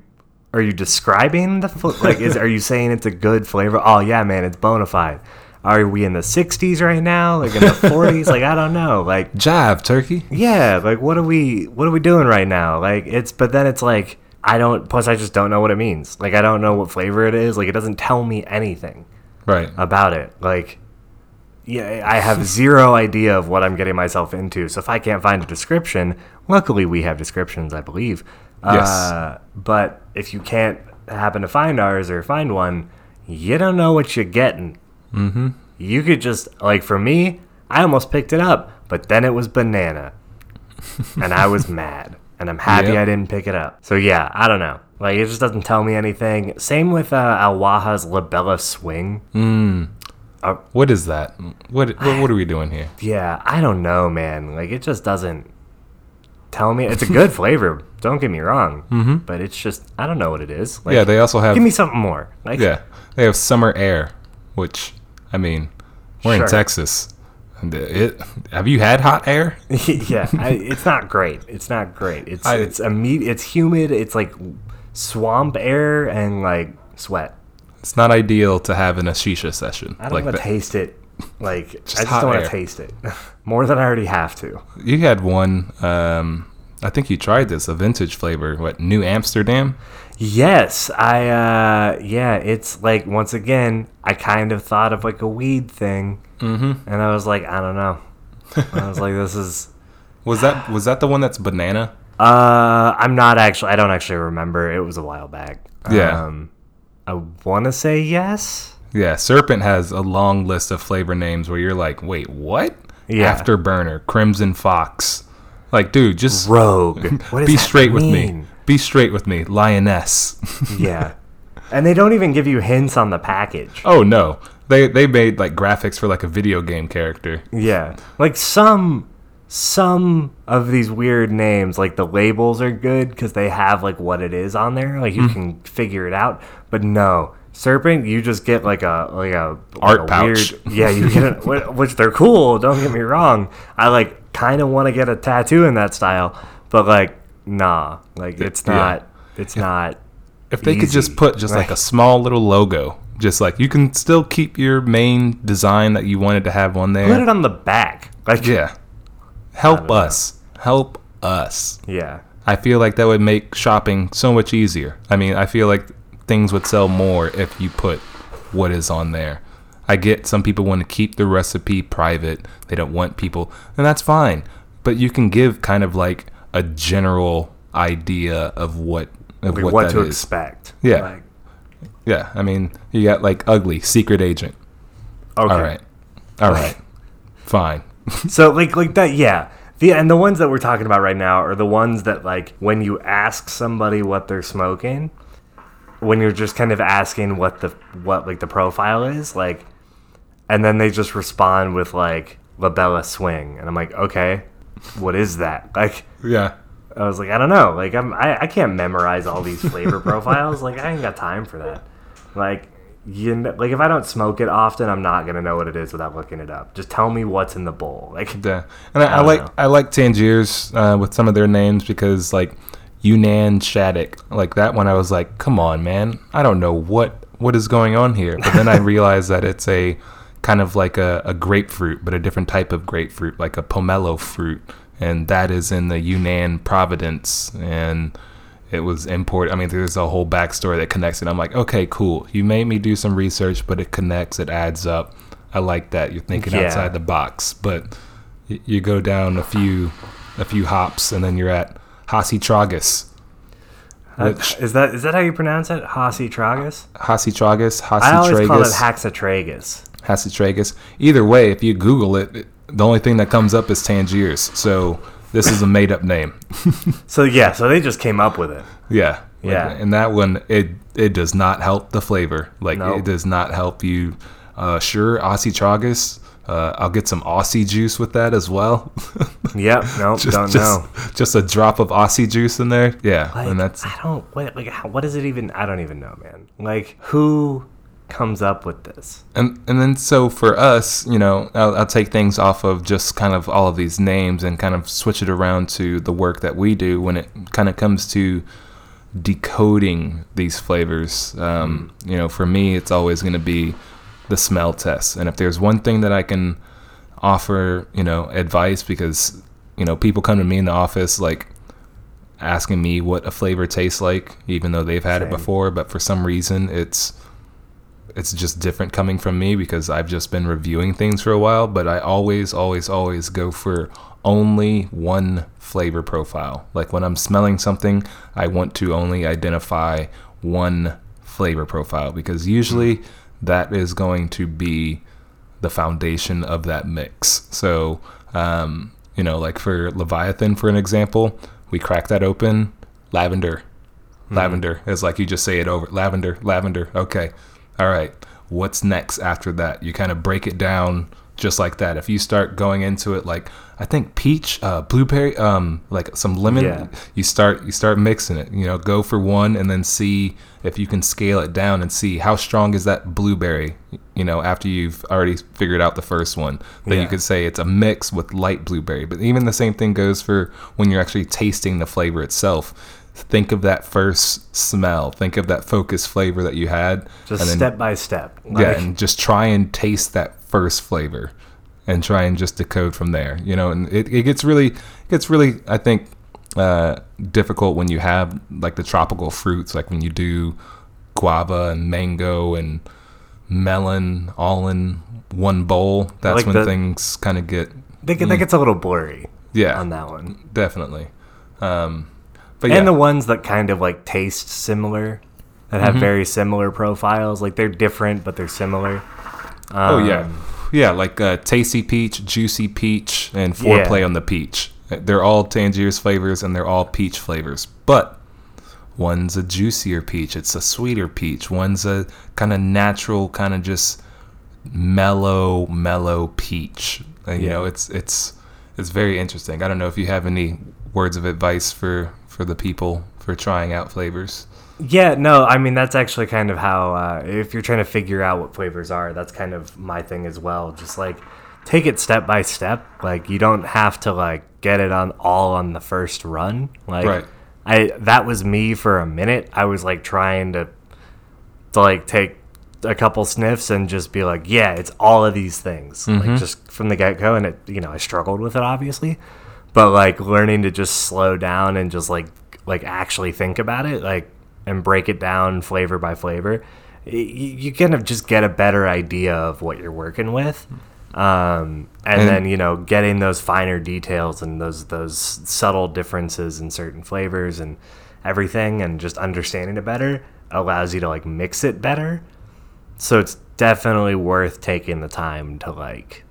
are you describing the fl- like? Is are you saying it's a good flavor? Oh yeah, man, it's bonafide. Are we in the '60s right now? Like in the '40s? like I don't know. Like Jive turkey. yeah, like what are we what are we doing right now? Like it's but then it's like I don't. Plus, I just don't know what it means. Like I don't know what flavor it is. Like it doesn't tell me anything Right. about it. Like, yeah, I have zero idea of what I'm getting myself into. So if I can't find a description, luckily we have descriptions, I believe. Yes. Uh, but if you can't happen to find ours or find one, you don't know what you're getting. Mm-hmm. You could just like for me, I almost picked it up, but then it was banana, and I was mad. And I'm happy Yep. I didn't pick it up. So yeah, I don't know. Like it just doesn't tell me anything. Same with uh, Alwaha's Labella Swing. What is that? What, what what are we doing here? Yeah, I don't know, man. Like it just doesn't tell me. It's a good flavor. Don't get me wrong. Mm-hmm. But it's just I don't know what it is. Like, yeah, they also have give me something more. Like yeah they have summer air, which I mean we're Sure. in Texas. It, have you had hot air? yeah, I, it's not great. It's not great. It's I- it's imme- It's humid. It's like swamp air and like sweat. It's not ideal to have in a shisha session. I don't like want to taste it. Like I just don't want to taste it more than I already have to. You had one. Um, I think you tried this, a vintage flavor. What New Amsterdam? Yes, I uh yeah, it's like once again, I kind of thought of like a weed thing. Mm-hmm. And I was like, I don't know. I was like, this is Was that was that the one that's banana? uh I'm not actually I don't actually remember. It was a while back. Yeah. Um I wanna say yes. Yeah, Serpent has a long list of flavor names where you're like, wait, what? Yeah. Afterburner, Crimson Fox. Like, dude, just Rogue. Be straight with me. Be straight with me, Lioness. yeah. And they don't even give you hints on the package. oh no, they they made like graphics for like a video game character. Yeah. Like some some of these weird names, like the labels are good because they have like what it is on there. Like you Hmm. can figure it out. But no. Serpent, you just get like a like a like Art a pouch. Weird, yeah, you get it, which they're cool. Don't get me wrong. I like kind of want to get a tattoo in that style, but like nah, like it's Yeah. not. It's not. If they could just put just like a small little logo, just like you can still keep your main design that you wanted to have on there. Put it on the back. Like yeah. Help know. us. Help us. yeah. I feel like that would make shopping so much easier. I mean, I feel like things would sell more if you put what is on there. I get some people want to keep the recipe private. They don't want people, and that's fine. But you can give kind of like a general idea of what of Like what, what, that to is. expect. Yeah. Like, Yeah, I mean, you got like ugly secret agent. okay. All right, all right, fine. So like like that, yeah. The and the ones that we're talking about right now are the ones that like when you ask somebody what they're smoking, when you're just kind of asking what the what like the profile is, like, and then they just respond with like Labella Swing, and I'm like, okay, what is that? Like, Yeah, I was like, I don't know, like I'm I, I can't memorize all these flavor profiles, like I ain't got time for that, like. You know, like if I don't smoke it often, I'm not gonna know what it is without looking it up. Just tell me what's in the bowl. Like yeah. And I, I, don't like know. I like Tangiers uh, with some of their names because like Yunnan Shaddock, like that one. I was like, come on, man, I don't know what what is going on here. But then I realized that it's a kind of like a, a grapefruit, but a different type of grapefruit, like a pomelo fruit, and that is in the Yunnan Providence and. It was imported. I mean, there's a whole backstory that connects it. I'm like, okay, cool. You made me do some research, but it connects. It adds up. I like that. You're thinking Yeah. outside the box. But y- you go down a few, a few hops, and then you're at Hasi Tragus. Which Is that is that how you pronounce it? Hasi tragus? Hasi Tragus, Hasi I always call it Tragus, Haxatragus. Hasi Tragus. Either way, if you Google it, it, the only thing that comes up is Tangiers. So this is a made up name. So yeah, so they just came up with it. Yeah. Like, Yeah. and that one, it it does not help the flavor. Like Nope. it does not help you. Uh, sure, Aussie Tragus. Uh, I'll get some Aussie juice with that as well. Yep. Nope. just, don't just, know. just a drop of Aussie juice in there. Yeah, Like, and that's I don't. What like how, what is it even? I don't even know, man. Like who comes up with this? and and then so for us, you know, I'll, I'll take things off of just kind of all of these names and kind of switch it around to the work that we do when it kind of comes to decoding these flavors. Um, You know, for me, it's always going to be the smell test. And if there's one thing that I can offer, you know, advice because you know people come to me in the office like asking me what a flavor tastes like, even though they've had it before, but for some reason it's it's just different coming from me because I've just been reviewing things for a while, but I always, always, always go for only one flavor profile. Like when I'm smelling something, I want to only identify one flavor profile because hmm. usually that is going to be the foundation of that mix. So, um, you know, like for Leviathan, for an example, we crack that open, lavender, lavender. It's like you just say it over lavender, lavender. Okay. All right. What's next after that? You kind of break it down just like that. If you start going into it like I think peach, uh, blueberry, um, like some lemon, Yeah. you start you start mixing it. You know, go for one and then see if you can scale it down and see how strong is that blueberry. You know, after you've already figured out the first one, then Yeah. you could say it's a mix with light blueberry. But even the same thing goes for when you're actually tasting the flavor itself. Think of that first smell. Think of that focus flavor that you had. Just and then- step by step. yeah, and just try and taste that first flavor, and try and just decode from there. You know, and it, it gets really, it gets really, I think, uh, difficult when you have like the tropical fruits, like when you do guava and mango and melon all in one bowl. That's like when the- things kind of get, they get, that gets a little blurry Mm. yeah, on that one. definitely. Um, but yeah, And the ones that kind of like taste similar, that Mm-hmm. have very similar profiles, like they're different but they're similar. Oh yeah, Um, yeah, like uh, tasty peach, juicy peach, and foreplay Yeah. on the peach. They're all Tangiers flavors, and they're all peach flavors. But one's a juicier peach; it's a sweeter peach. One's a kind of natural, kind of just mellow, mellow peach. Uh, you Yeah. know, it's it's it's very interesting. I don't know if you have any words of advice for for the people for trying out flavors. Yeah, no, I mean that's actually kind of how uh, if you're trying to figure out what flavors are, that's kind of my thing as well. Just like take it step by step. Like you don't have to like get it on all on the first run. Like Right. I that was me for a minute. I was like trying to to like take a couple sniffs and just be like, yeah, it's all of these things. Like just from the get go and it you know, I struggled with it obviously. But like learning to just slow down and just like like actually think about it, like and break it down flavor by flavor, y- y- you kind of just get a better idea of what you're working with. Um, and, And- then you know getting those finer details and those those subtle differences in certain flavors and everything and just understanding it better allows you to like mix it better so it's definitely worth taking the time to like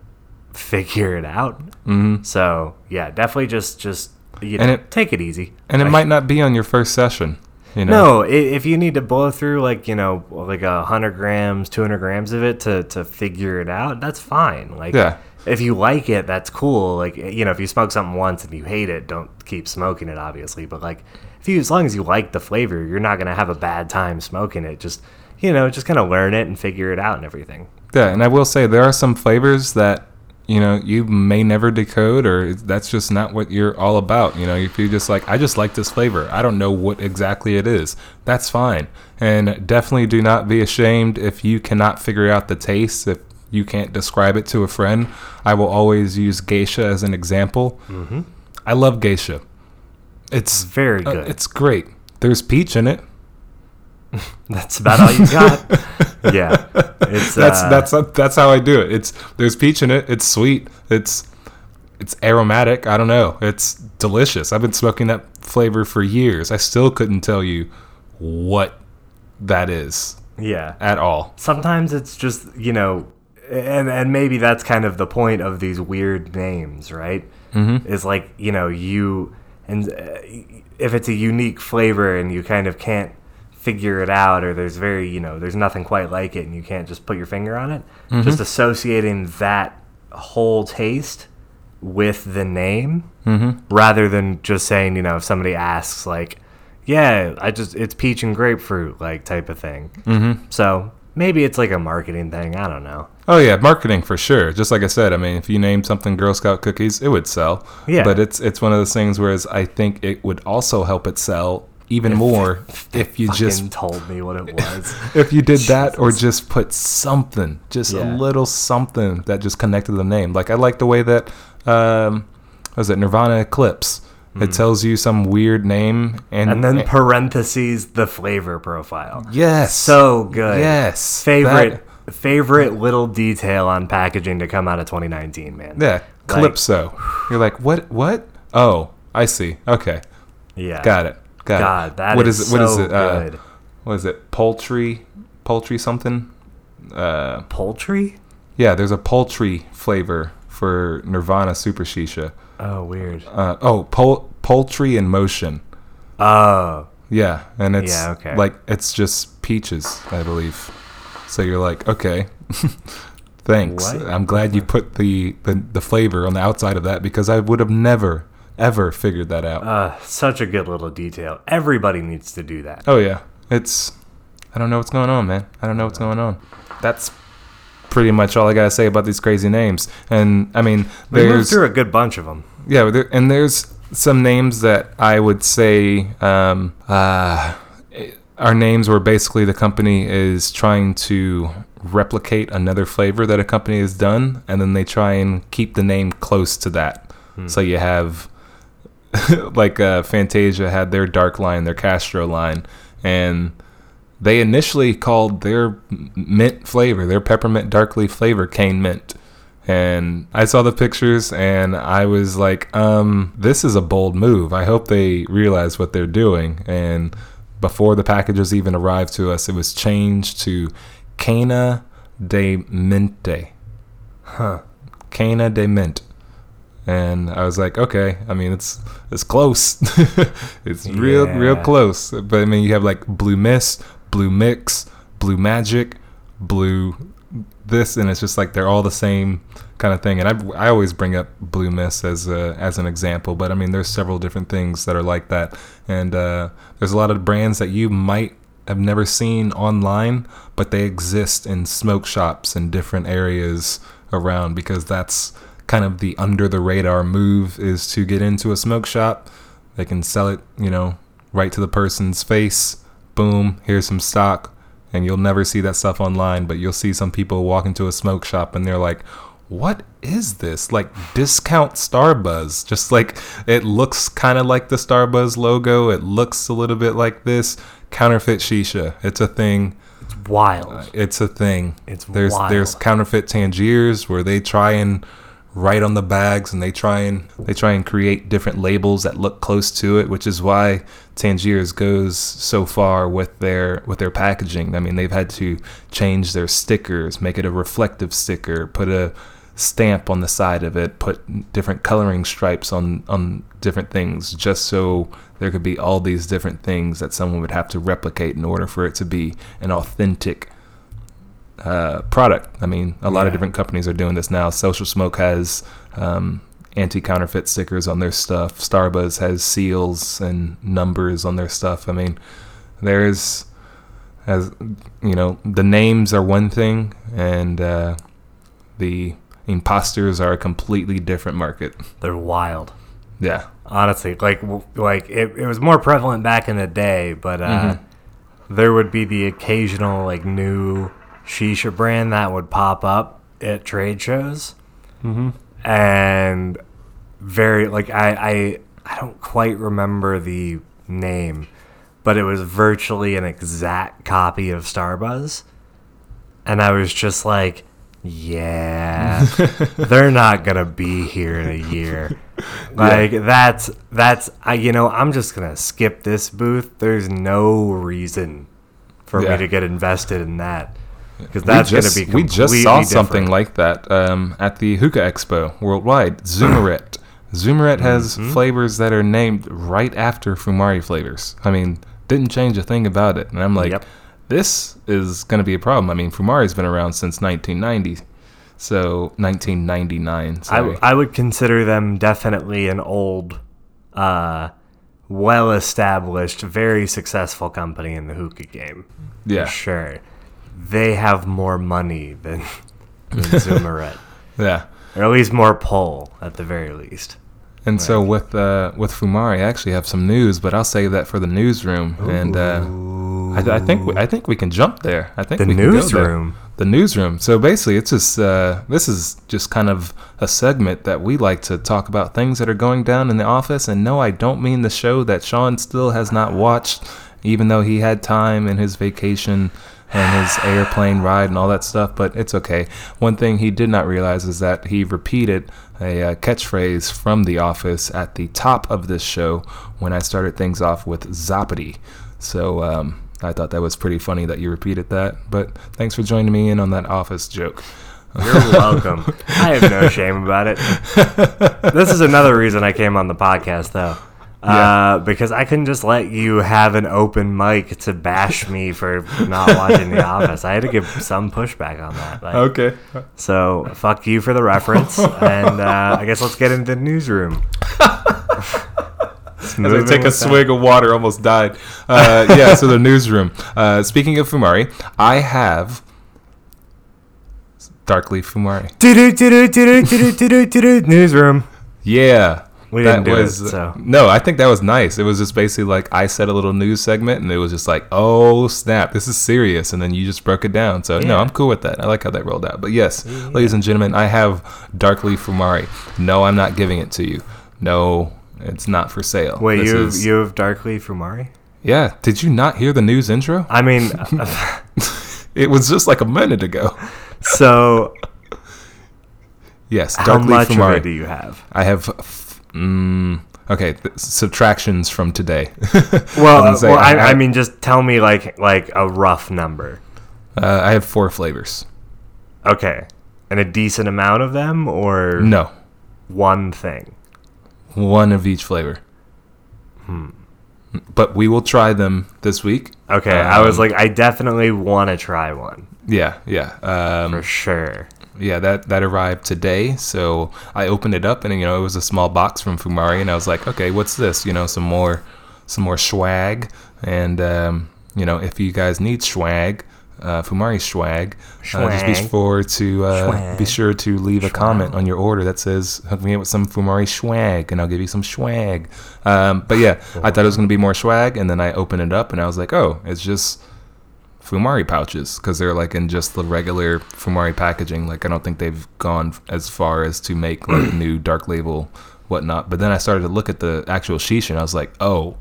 figure it out mm-hmm. so yeah definitely just just you know, And it- take it easy And it Like, might not be on your first session. You know, no, if you need to blow through like you know like a hundred grams, two hundred grams of it to to figure it out, that's fine. Like, Yeah. if you like it, that's cool. Like, eh, you know, if you smoke something once and you hate it, don't keep smoking it, obviously. But like, if you as long as you like the flavor, you're not gonna have a bad time smoking it. Just you know, just kind of learn it and figure it out and everything. Yeah, and I will say there are some flavors that you know you may never decode, or that's just not what you're all about. You know, if you're just like, I just like this flavor. I don't know what exactly it is. That's fine, and definitely do not be ashamed if you cannot figure out the taste. If you can't describe it to a friend, I will always use geisha as an example. Mm-hmm. I love geisha. It's Very uh, good. it's great. There's peach in it. that's about all you got. yeah, it's that's uh, that's that's how I do it. It's there's peach in it. It's sweet. It's it's aromatic. I don't know. It's delicious. I've been smoking that flavor for years. I still couldn't tell you what that is yeah. at all. sometimes it's just you know and and maybe that's kind of the point of these weird names right mm-hmm. is like you know you and uh, if it's a unique flavor and you kind of can't figure it out or there's very you know there's nothing quite like it and you can't just put your finger on it just associating that whole taste with the name rather than just saying you know if somebody asks like yeah i just it's peach and grapefruit like type of thing mm-hmm. so maybe it's like a marketing thing i don't know Oh yeah, marketing for sure. Just like I said, I mean, if you named something Girl Scout cookies, it would sell. Yeah. But it's it's one of those things whereas I think it would also help it sell even more if you just told me what it was. if you did that or just put something just a little something that just connected the name. Like i like the way that um what was it nirvana eclipse? It tells you some weird name and, and then parentheses the flavor profile. Yes. So good. Yes. Favorite favorite little detail on packaging to come out of 2019 man. Yeah calypso. You're like what what? Oh i see. Okay. Yeah. Got it god it that what is is it what is so it uh, good what is it poultry poultry something uh poultry yeah there's a poultry flavor for nirvana super shisha oh weird Uh, oh, pol- poultry in motion. oh Yeah, and it's Yeah, okay. like it's just peaches, I believe. So you're like, okay, Thanks. What? I'm glad you put the, the the flavor on the outside of that because I would have never ever figured that out. Uh, such a good little detail. Everybody needs to do that. oh yeah, it's I don't know what's going on, man. I don't know what's going on. That's pretty much all I gotta say about these crazy names. And I mean, We moved there's through a good bunch of them. yeah, there, and there's some names that I would say um, uh, are names where basically the company is trying to replicate another flavor that a company has done, and then they try and keep the name close to that. So you have like uh, Fantasia had their dark line, their Castro line, and they initially called their mint flavor, their peppermint darkly flavor, cane mint. And I saw the pictures and I was like, um, this is a bold move. I hope they realize what they're doing. And before the packages even arrived to us, it was changed to Cana de Mente. Huh. Cana de Mint. And I was like, okay. I mean, it's it's close. it's real, real close. But I mean, you have like Blue Mist, Blue Mix, Blue Magic, Blue this, and it's just like they're all the same kind of thing. And I I always bring up Blue Mist as a, as an example, but I mean, there's several different things that are like that. And uh, there's a lot of brands that you might have never seen online, but they exist in smoke shops in different areas around because that's kind of the under the radar move is to get into a smoke shop. They can sell it, you know, right to the person's face. Boom, here's some stock. And you'll never see that stuff online, but you'll see some people walk into a smoke shop and they're like, what is this? Like discount Starbuzz. Just like it looks kind of like the Starbuzz logo. It looks a little bit like this. Counterfeit shisha. It's a thing. It's wild. Uh, it's a thing. It's there's wild. there's counterfeit Tangiers where they try and write on the bags and they try and they try and create different labels that look close to it, which is why Tangiers goes so far with their with their packaging. I mean, they've had to change their stickers, make it a reflective sticker, put a stamp on the side of it, put different coloring stripes on on different things just so there could be all these different things that someone would have to replicate in order for it to be an authentic uh, product. I mean, a lot of different companies are doing this now. Social Smoke has um, anti-counterfeit stickers on their stuff. Starbuzz has seals and numbers on their stuff. I mean, there's as you know, the names are one thing, and uh, the imposters are a completely different market. They're wild. Yeah, Honestly, like like it, it was more prevalent back in the day, but uh, Mm-hmm. there would be the occasional like new shisha brand that would pop up at trade shows, Mm-hmm. and very like I, I I don't quite remember the name, but it was virtually an exact copy of Starbuzz, and I was just like, yeah, they're not gonna be here in a year. Like that's that's I you know I'm just gonna skip this booth. There's no reason for Yeah. me to get invested in that because that's we just, gonna be we just saw something different. like that um, at the Hookah Expo worldwide. Zoomerette. Zoomerette has Mm-hmm. flavors that are named right after Fumari flavors. I mean, didn't change a thing about it. And I'm like, Yep. this is going to be a problem. I mean, Fumari's been around since 1990. So 1999. I, I would consider them definitely an old, uh, well established, very successful company in the hookah game. yeah. For sure. They have more money than, than Zoomerette. Yeah. or at least more pull, at the very least. And so with uh, with Fumari, I actually have some news, but I'll save that for the newsroom. And uh, I, I think we, I think we can jump there. I think The we can go there. newsroom? The newsroom. So basically, it's just uh, this is just kind of a segment that we like to talk about things that are going down in the office. And no, I don't mean the show that Sean still has not watched, even though he had time in his vacation and his airplane ride and all that stuff. But it's okay. One thing he did not realize is that he repeated a uh, catchphrase from The Office at the top of this show when I started things off with Zoppity. So um, I thought that was pretty funny that you repeated that. But thanks for joining me in on that Office joke. You're welcome. I have no shame about it. This is another reason I came on the podcast, though. Uh, because I couldn't just let you have an open mic to bash me for not watching The Office. I had to give some pushback on that. Like, Okay. So fuck you for the reference, and uh, I guess let's get into the newsroom. As I take a swig of water, almost died. Uh, yeah, so the newsroom. Uh, speaking of Fumari, I have Darkly Fumari. Newsroom. Yeah. We didn't do it, so. No, I think that was nice. It was just basically like I said a little news segment, and it was just like, oh snap, this is serious, and then you just broke it down. So no, I'm cool with that. I like how that rolled out. But yes, ladies and gentlemen, I have Darkly Fumari. No, I'm not giving it to you. No, it's not for sale. Wait, This you have, is- you have Darkly Fumari? yeah. Did you not hear the news intro? I mean, It was just like a minute ago. so Yes, how Darkly much of Fumari. do you have? I have. Mm, okay, th- subtractions from today. Well, say, well I, I- I mean, just tell me like like a rough number. uh, I have four flavors. Okay, and a decent amount of them, or No, one thing. one of each flavor. Hmm. But we will try them this week. Okay, I was Um, like, I definitely want to try one Yeah, yeah, um, for sure. Yeah. That that arrived today, so I opened it up, and you know it was a small box from Fumari, and I was like, okay, what's this? You know, some more, some more swag, and um, you know, if you guys need swag, uh, Fumari swag, uh, just be sure to uh, be sure to leave a comment on your order that says hook me up with some Fumari swag, and I'll give you some swag. Um, but yeah, I thought it was gonna be more swag, and then I opened it up, and I was like, oh, it's just Fumari pouches because they're like in just the regular Fumari packaging. Like I don't think they've gone as far as to make like new dark label whatnot. But then I started to look at the actual sheesh and I was like, oh,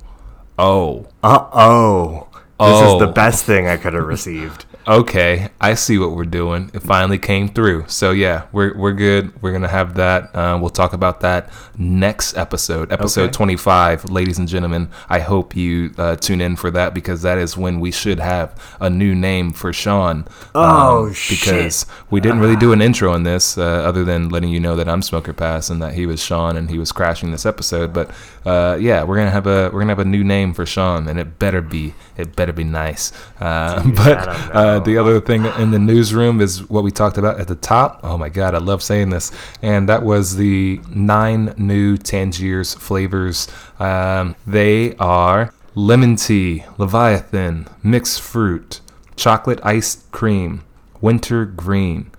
oh, Uh oh. This is the Oh. best thing I could have received. okay, I see what we're doing. It finally came through. So yeah, we're we're good. We're gonna have that. Uh, we'll talk about that next episode, episode Okay. twenty five, ladies and gentlemen. I hope you uh, tune in for that because that is when we should have a new name for Sean. Oh, shit. Because we didn't really do an intro on this, uh, other than letting you know that I'm SMOKEorPASS and that he was Sean and he was crashing this episode. But uh, yeah, we're gonna have a we're gonna have a new name for Sean, and it better be it better be nice. Uh, but I don't uh, the other thing in the newsroom is what we talked about at the top. Oh my god, I love saying this. And that was the nine new Tangiers flavors. Um, they are lemon tea, Leviathan, mixed fruit, chocolate ice cream, winter green,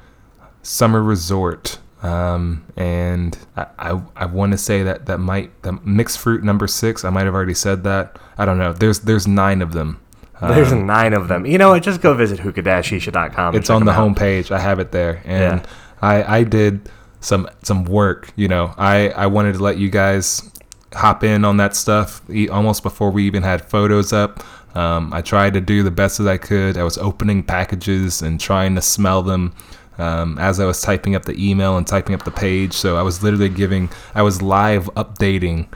summer resort. Um, and I, I, I want to say that that might the mixed fruit number six. I might have already said that. I don't know. There's there's nine of them. There's nine of them. You know what? Just go visit hookah-shisha.com. it's on the homepage. I have it there, and Yeah. I I did some some work. You know, I I wanted to let you guys hop in on that stuff almost before we even had photos up. Um, I tried to do the best that I could. I was opening packages and trying to smell them um, as I was typing up the email and typing up the page. So I was literally giving, I was live updating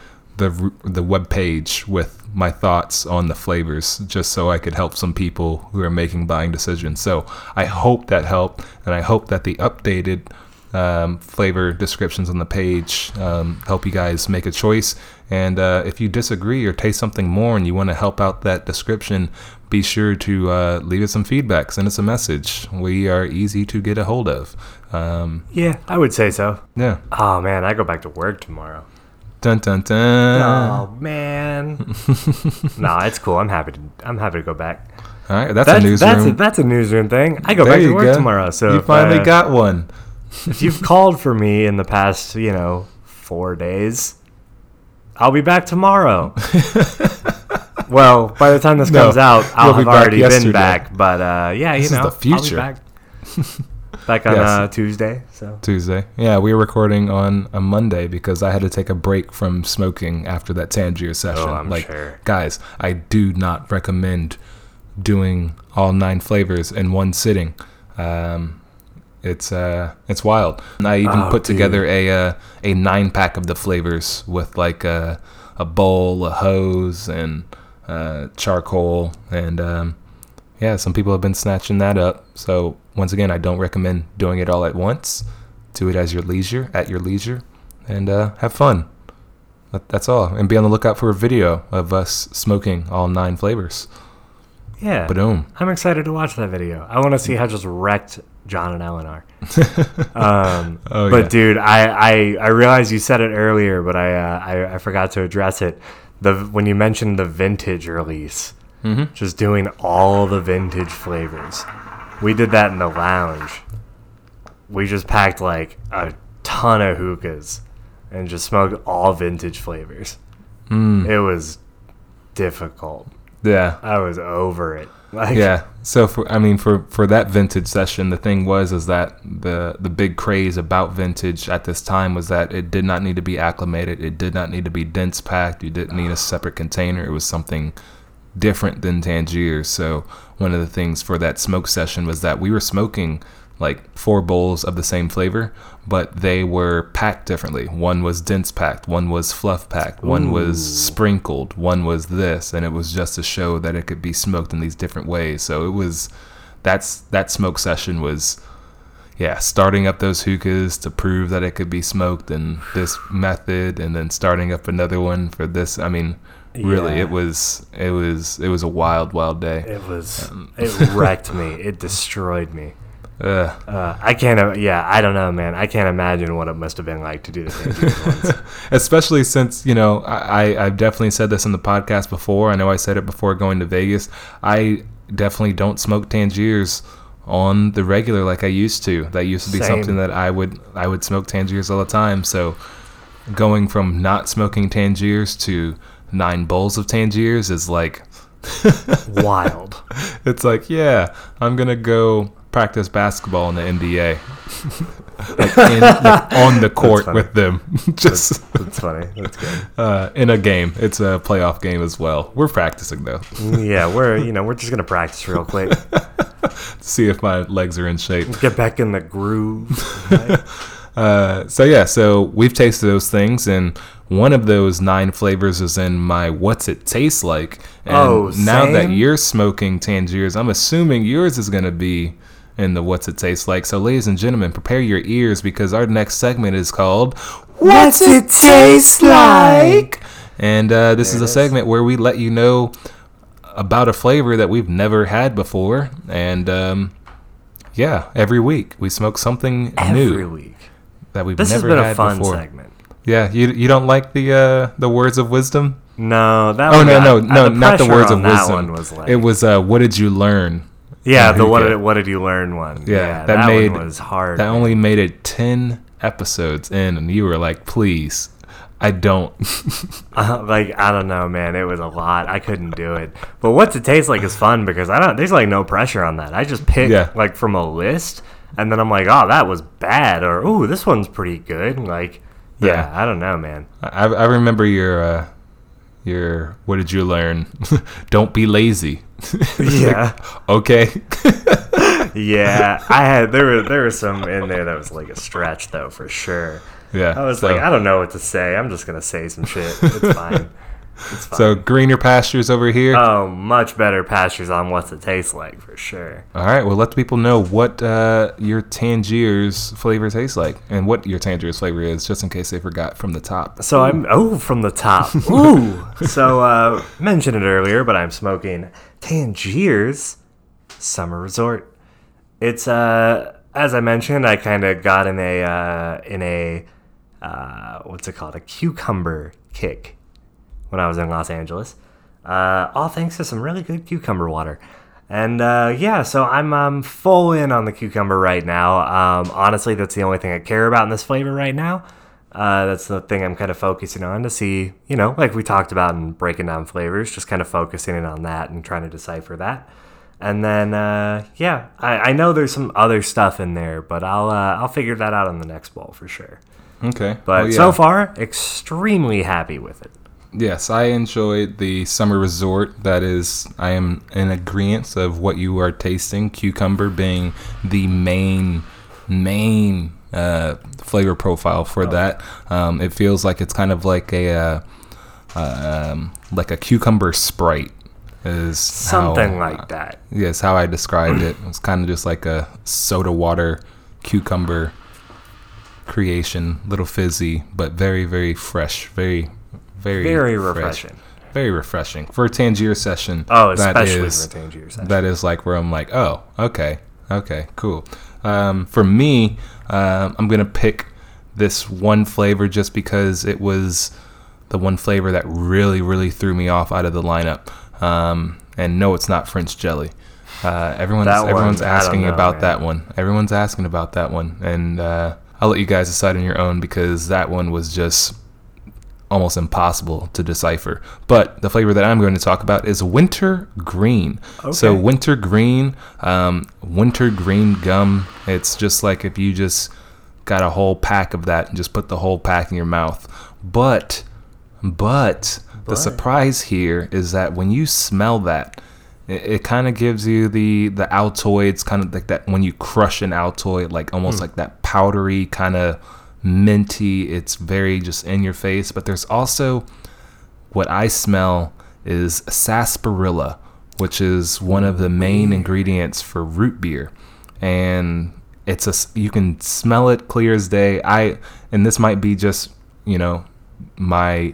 the the web page with my thoughts on the flavors, just so I could help some people who are making buying decisions. So I hope that helped, and I hope that the updated um, flavor descriptions on the page um, help you guys make a choice. And uh, if you disagree or taste something more and you want to help out that description, be sure to uh, leave us some feedback, send us a message. We are easy to get a hold of. Um, Yeah, I would say so. yeah. Oh man, I go back to work tomorrow. Dun dun dun. Oh man. no, it's cool. I'm happy to. I'm happy to go back. All right, that's, That's a newsroom. that's a, that's a newsroom thing. I go There back to work go. tomorrow. So you finally uh, got one. if you've called for me in the past, you know, four days, I'll be back tomorrow. well, by the time this No, comes out, I'll be have back already been back. But uh, yeah, you This is know, the future. Back. back on Yes. uh, Tuesday. So Tuesday. Yeah, we were recording on a Monday because I had to take a break from smoking after that Tangier session. Oh, I'm like, sure. guys, I do not recommend doing all nine flavors in one sitting. Um, it's uh, it's wild. And I even Oh, put dude. together a uh, a nine pack of the flavors with like a a bowl, a hose, and uh, charcoal, and um, yeah, some people have been snatching that up. So once again, I don't recommend doing it all at once. Do it as your leisure, at your leisure, and uh, have fun. that's all. And be on the lookout for a video of us smoking all nine flavors. Yeah. Boom. I'm excited to watch that video. I want to see how just wrecked John and Ellen are. um, Oh, but yeah. dude, I, I I realized you said it earlier, but I uh, I, I forgot to address it. The when you mentioned the vintage release, Mhm. just doing all the vintage flavors. We did that in the lounge. We just packed like a ton of hookahs and just smoked all vintage flavors. Mm. It was difficult. Yeah. I was over it. Like, yeah so for i mean for for that vintage session the thing was is that the the big craze about vintage at this time was that it did not need to be acclimated it did not need to be dense packed you didn't need a separate container it was something different than Tangier. so one of the things for that smoke session was that we were smoking like four bowls of the same flavor but they were packed differently. One was dense packed one was fluff packed one was sprinkled one was this and it was just to show that it could be smoked in these different ways. So it was that's that smoke session was yeah starting up those hookahs to prove that it could be smoked in this method and then starting up another one for this. I mean really Yeah. it was it was it was a wild wild day It was. It wrecked me. It destroyed me. Uh, I can't. Yeah, I don't know, man. I can't imagine what it must have been like to do the especially since you know I, I I've definitely said this in the podcast before. I know I said it before going to Vegas. I definitely don't smoke Tangiers on the regular like I used to. That used to be Same. something that I would I would smoke Tangiers all the time. So going from not smoking Tangiers to nine bowls of Tangiers is like Wild. it's like yeah I'm gonna go practice basketball in the NBA. like, in, like on the court with them, just That's funny. That's good. uh, in a game. It's a playoff game as well. We're practicing though, Yeah, we're you know we're just gonna practice real quick. see if my legs are in shape. Get back in the groove. right? Uh, so yeah, so we've tasted those things, and one of those nine flavors is in my "What's It Taste Like." And Oh, now that you're smoking Tangiers, I'm assuming yours is gonna be in the "What's It Taste Like." So, ladies and gentlemen, prepare your ears because our next segment is called What's it taste like? And uh, this is a segment where we let you know about a flavor that we've never had before. And um, yeah, every week we smoke something Every new week. That we've This has never been had a fun before. segment. Yeah, you you don't like the uh, the words of wisdom? No, that. Oh one no got- no no, not the words of that wisdom. one was like, it was uh, what did you learn? yeah. The what did what did you learn one? Yeah, that, that made- one was hard. That man. only made it ten episodes in, and you were like, please, I don't. Uh, like I don't know, man. It was a lot. I couldn't do it. But what's it taste like is fun because I don't. There's like no pressure on that. I just pick Yeah. like from a list, and then I'm like, oh, that was bad, or oh, this one's pretty good. Like, yeah, Yeah. I don't know, man. I, I remember your uh, your what did you learn? Don't be lazy. Yeah, Okay. yeah. I had there were there was some in there that was like a stretch though for sure. yeah. I was so, like, I don't know what to say. I'm just gonna say some shit. It's fine. So greener pastures over here. oh, much better pastures on what's it taste like for sure. All right. Well, let the people know what uh, your Tangiers flavor tastes like, and what your Tangiers flavor is, just in case they forgot from the top. So I'm oh from the top. Ooh. so uh mentioned it earlier, but I'm smoking Tangiers Summer Resort. It's uh as I mentioned, I kind of got in a uh in a uh what's it called? A cucumber kick when I was in Los Angeles. Uh all thanks to some really good cucumber water. And uh, yeah, so I'm um, full in on the cucumber right now. Um, honestly, that's the only thing I care about in this flavor right now. Uh, that's the thing I'm kind of focusing on to see, you know, like we talked about in breaking down flavors, just kind of focusing in on that and trying to decipher that. And then, uh, yeah, I, I know there's some other stuff in there, but I'll uh, I'll figure that out on the next bowl for sure. Okay. But Well, yeah. so far, extremely happy with it. Yes, I enjoyed the summer resort. That is, I am in agreement of what you are tasting. Cucumber being the main, main uh, flavor profile for that. Um, it feels like it's kind of like a, uh, uh, um, like a cucumber sprite. Is Something how, like that. Yes, how I described it. It's kind of just like a soda water cucumber creation, little fizzy, but very, very fresh, very, very Very fresh. refreshing. Very refreshing for a Tangier session. Oh, especially is- for a Tangier session. That is like where I'm like, oh, okay, okay, cool. Um, for me, um, I'm gonna pick this one flavor just because it was the one flavor that really, really threw me off out of the lineup. Um, and no, it's not French jelly. Uh, everyone's That everyone's asking know, about man. that one. Everyone's asking about that one, and uh, I'll let you guys decide on your own because that one was just almost impossible to decipher. But the flavor that I'm going to talk about is winter green. Okay. So winter green, um, winter green gum. It's just like if you just got a whole pack of that and just put the whole pack in your mouth. But, but the But. surprise here is that when you smell that. It, it kind of gives you the the Altoids, kind of like that when you crush an Altoid, like almost like that powdery kind of minty. It's very just in your face. But there's also what I smell is sarsaparilla, which is one of the main ingredients for root beer, and it's a you can smell it clear as day. I and this might be just you know my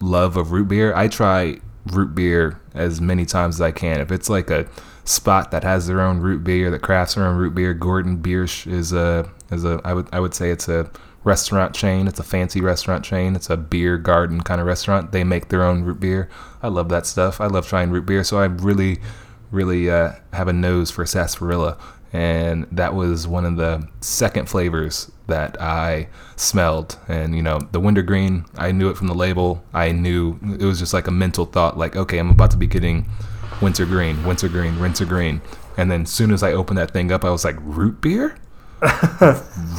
love of root beer. I try root beer as many times as I can. If it's like a spot that has their own root beer, that crafts their own root beer, Gordon Biersch is a a I would I would say it's a restaurant chain. It's a fancy restaurant chain. It's a beer garden kind of restaurant. They make their own root beer. I love that stuff. I love trying root beer. So I really really uh, have a nose for sarsaparilla. And that was one of the second flavors that I smelled. And, you know, the wintergreen, I knew it from the label. I knew it was just like a mental thought, like, okay, I'm about to be getting wintergreen, wintergreen, wintergreen. And then as soon as I opened that thing up, I was like, root beer?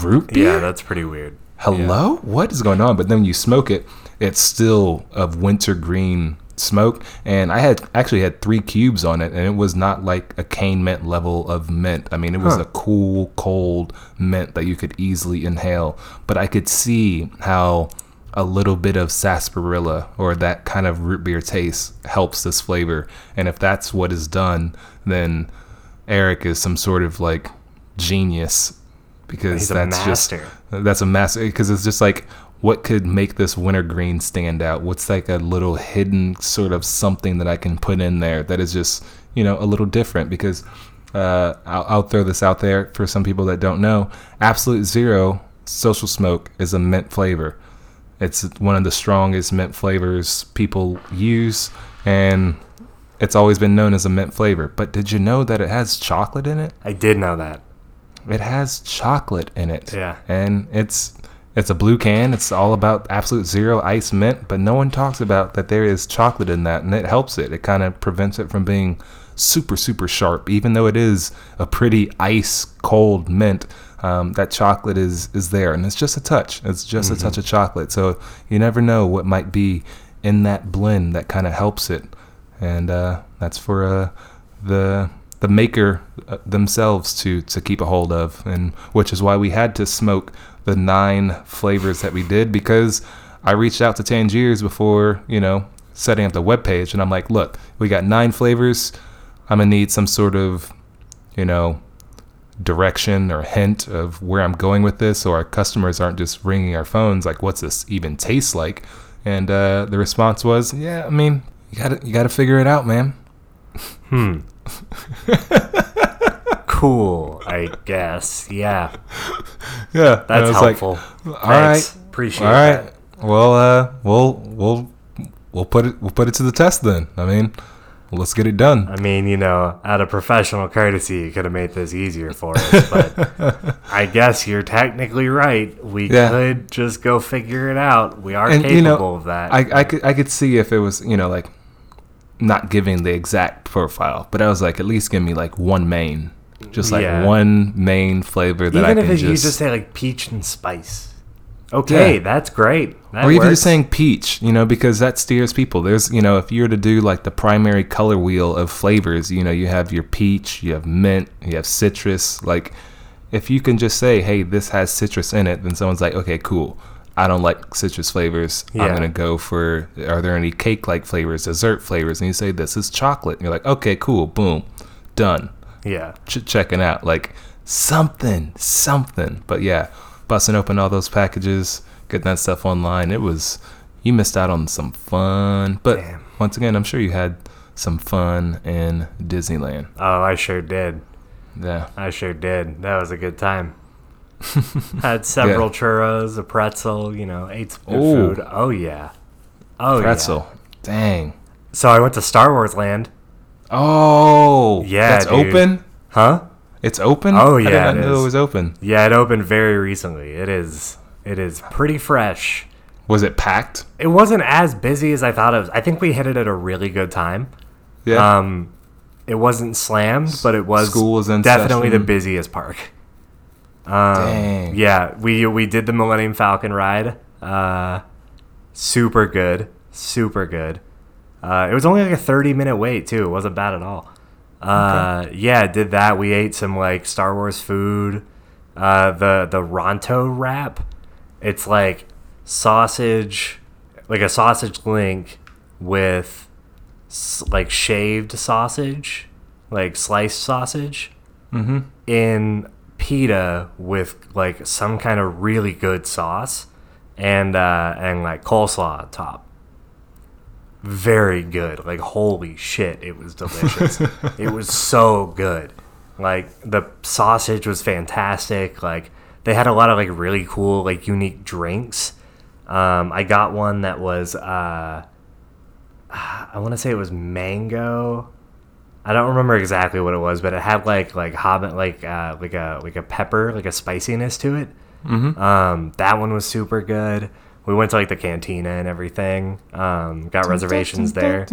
Root beer? yeah, that's pretty weird. hello? What is going on? But then when you smoke it it's still of wintergreen smoke. And i had actually had three cubes on it and it was not like a cane mint level of mint. I mean it was Huh. a cool cold mint that you could easily inhale. But i could see how a little bit of sarsaparilla or that kind of root beer taste helps this flavor. And if that's what is done then eric is some sort of like genius because He's a that's just that's a massive because it's just like what could make this wintergreen stand out? What's like a little hidden sort of something that I can put in there that is just you know a little different? Because uh, I'll, I'll throw this out there for some people that don't know: Absolute Zero Social Smoke is a mint flavor. It's one of the strongest mint flavors people use, and it's always been known as a mint flavor. But did you know that it has chocolate in it? I did know that. It has chocolate in it. Yeah. And it's it's a blue can. It's all about absolute zero ice mint, but no one talks about that there is chocolate in that and it helps it. It kind of prevents it from being super super sharp even though it is a pretty ice cold mint. Um, that chocolate is is there and it's just a touch. It's just a touch of chocolate. So you never know what might be in that blend that kind of helps it. And uh, that's for uh, the the maker uh, themselves to to keep a hold of and which is why we had to smoke the nine flavors that we did because I reached out to Tangiers before you know setting up the web page and I'm like look we got nine flavors. I'm gonna need some sort of you know direction or hint of where I'm going with this so our customers aren't just ringing our phones like what's this even taste like? And uh, the response was yeah I mean you gotta you gotta figure it out man Hmm. cool, I guess. Yeah, yeah that's was like, helpful. all right. Appreciate All right. that. Well, uh, we'll we'll we'll put it we'll put it to the test then. I mean, let's get it done. I mean, you know, out of professional courtesy, you could have made this easier for us, but I guess you're technically right. We Yeah. could just go figure it out. We are And capable you know, of that. I I could I could see if it was you know like not giving the exact profile, but I was like at least give me like one main, just like Yeah. one main flavor that I even can if just, you just say like peach and spice. Okay, Yeah. that's great. That or even works. just saying peach, you know, because that steers people. There's, you know, if you were to do like the primary color wheel of flavors, you know, you have your peach, you have mint, you have citrus. Like, if you can just say, hey, this has citrus in it, then someone's like, okay, cool. I don't like citrus flavors. I'm going to go for, are there any cake like flavors, dessert flavors? And you say, this is chocolate. And you're like, okay, cool, boom, done yeah. ch- checking out like something something but yeah busting open all those packages getting that stuff online it was you missed out on some fun. But Damn. once again, I'm sure you had some fun in Disneyland. Oh, I sure did. Yeah. I sure did. That was a good time. Had several churros, a pretzel, you know, ate some food. Oh yeah. Oh yeah. Pretzel. Dang. So I went to Star Wars Land. Oh. Yeah, That's dude. open? Huh? It's open? Oh, yeah, I did yeah, not it know it was open. Yeah, it opened very recently. It is it is pretty fresh. Was it packed? It wasn't as busy as I thought it was. I think we hit it at a really good time. Yeah. Um it wasn't slammed, but it was School was in definitely the busiest park. Um. Yeah, we we did the Millennium Falcon ride. Uh, super good, super good. Uh, it was only like a thirty minute wait too. It wasn't bad at all. Uh, yeah, did that. We ate some like Star Wars food. Uh, the the Ronto wrap. It's like sausage, like a sausage link with like shaved sausage, like sliced sausage mm-hmm. in pita with like some kind of really good sauce and uh and like coleslaw on top. Very good. Like holy shit it was delicious. It was so good. Like the sausage was fantastic. Like they had a lot of like really cool like unique drinks. Um i got one that was uh i want to say it was mango I don't remember exactly what it was, but it had like like hobbit like uh, like a like a pepper like a spiciness to it. Mm-hmm. Um, that one was super good. We went to like the cantina and everything. Um, got reservations there.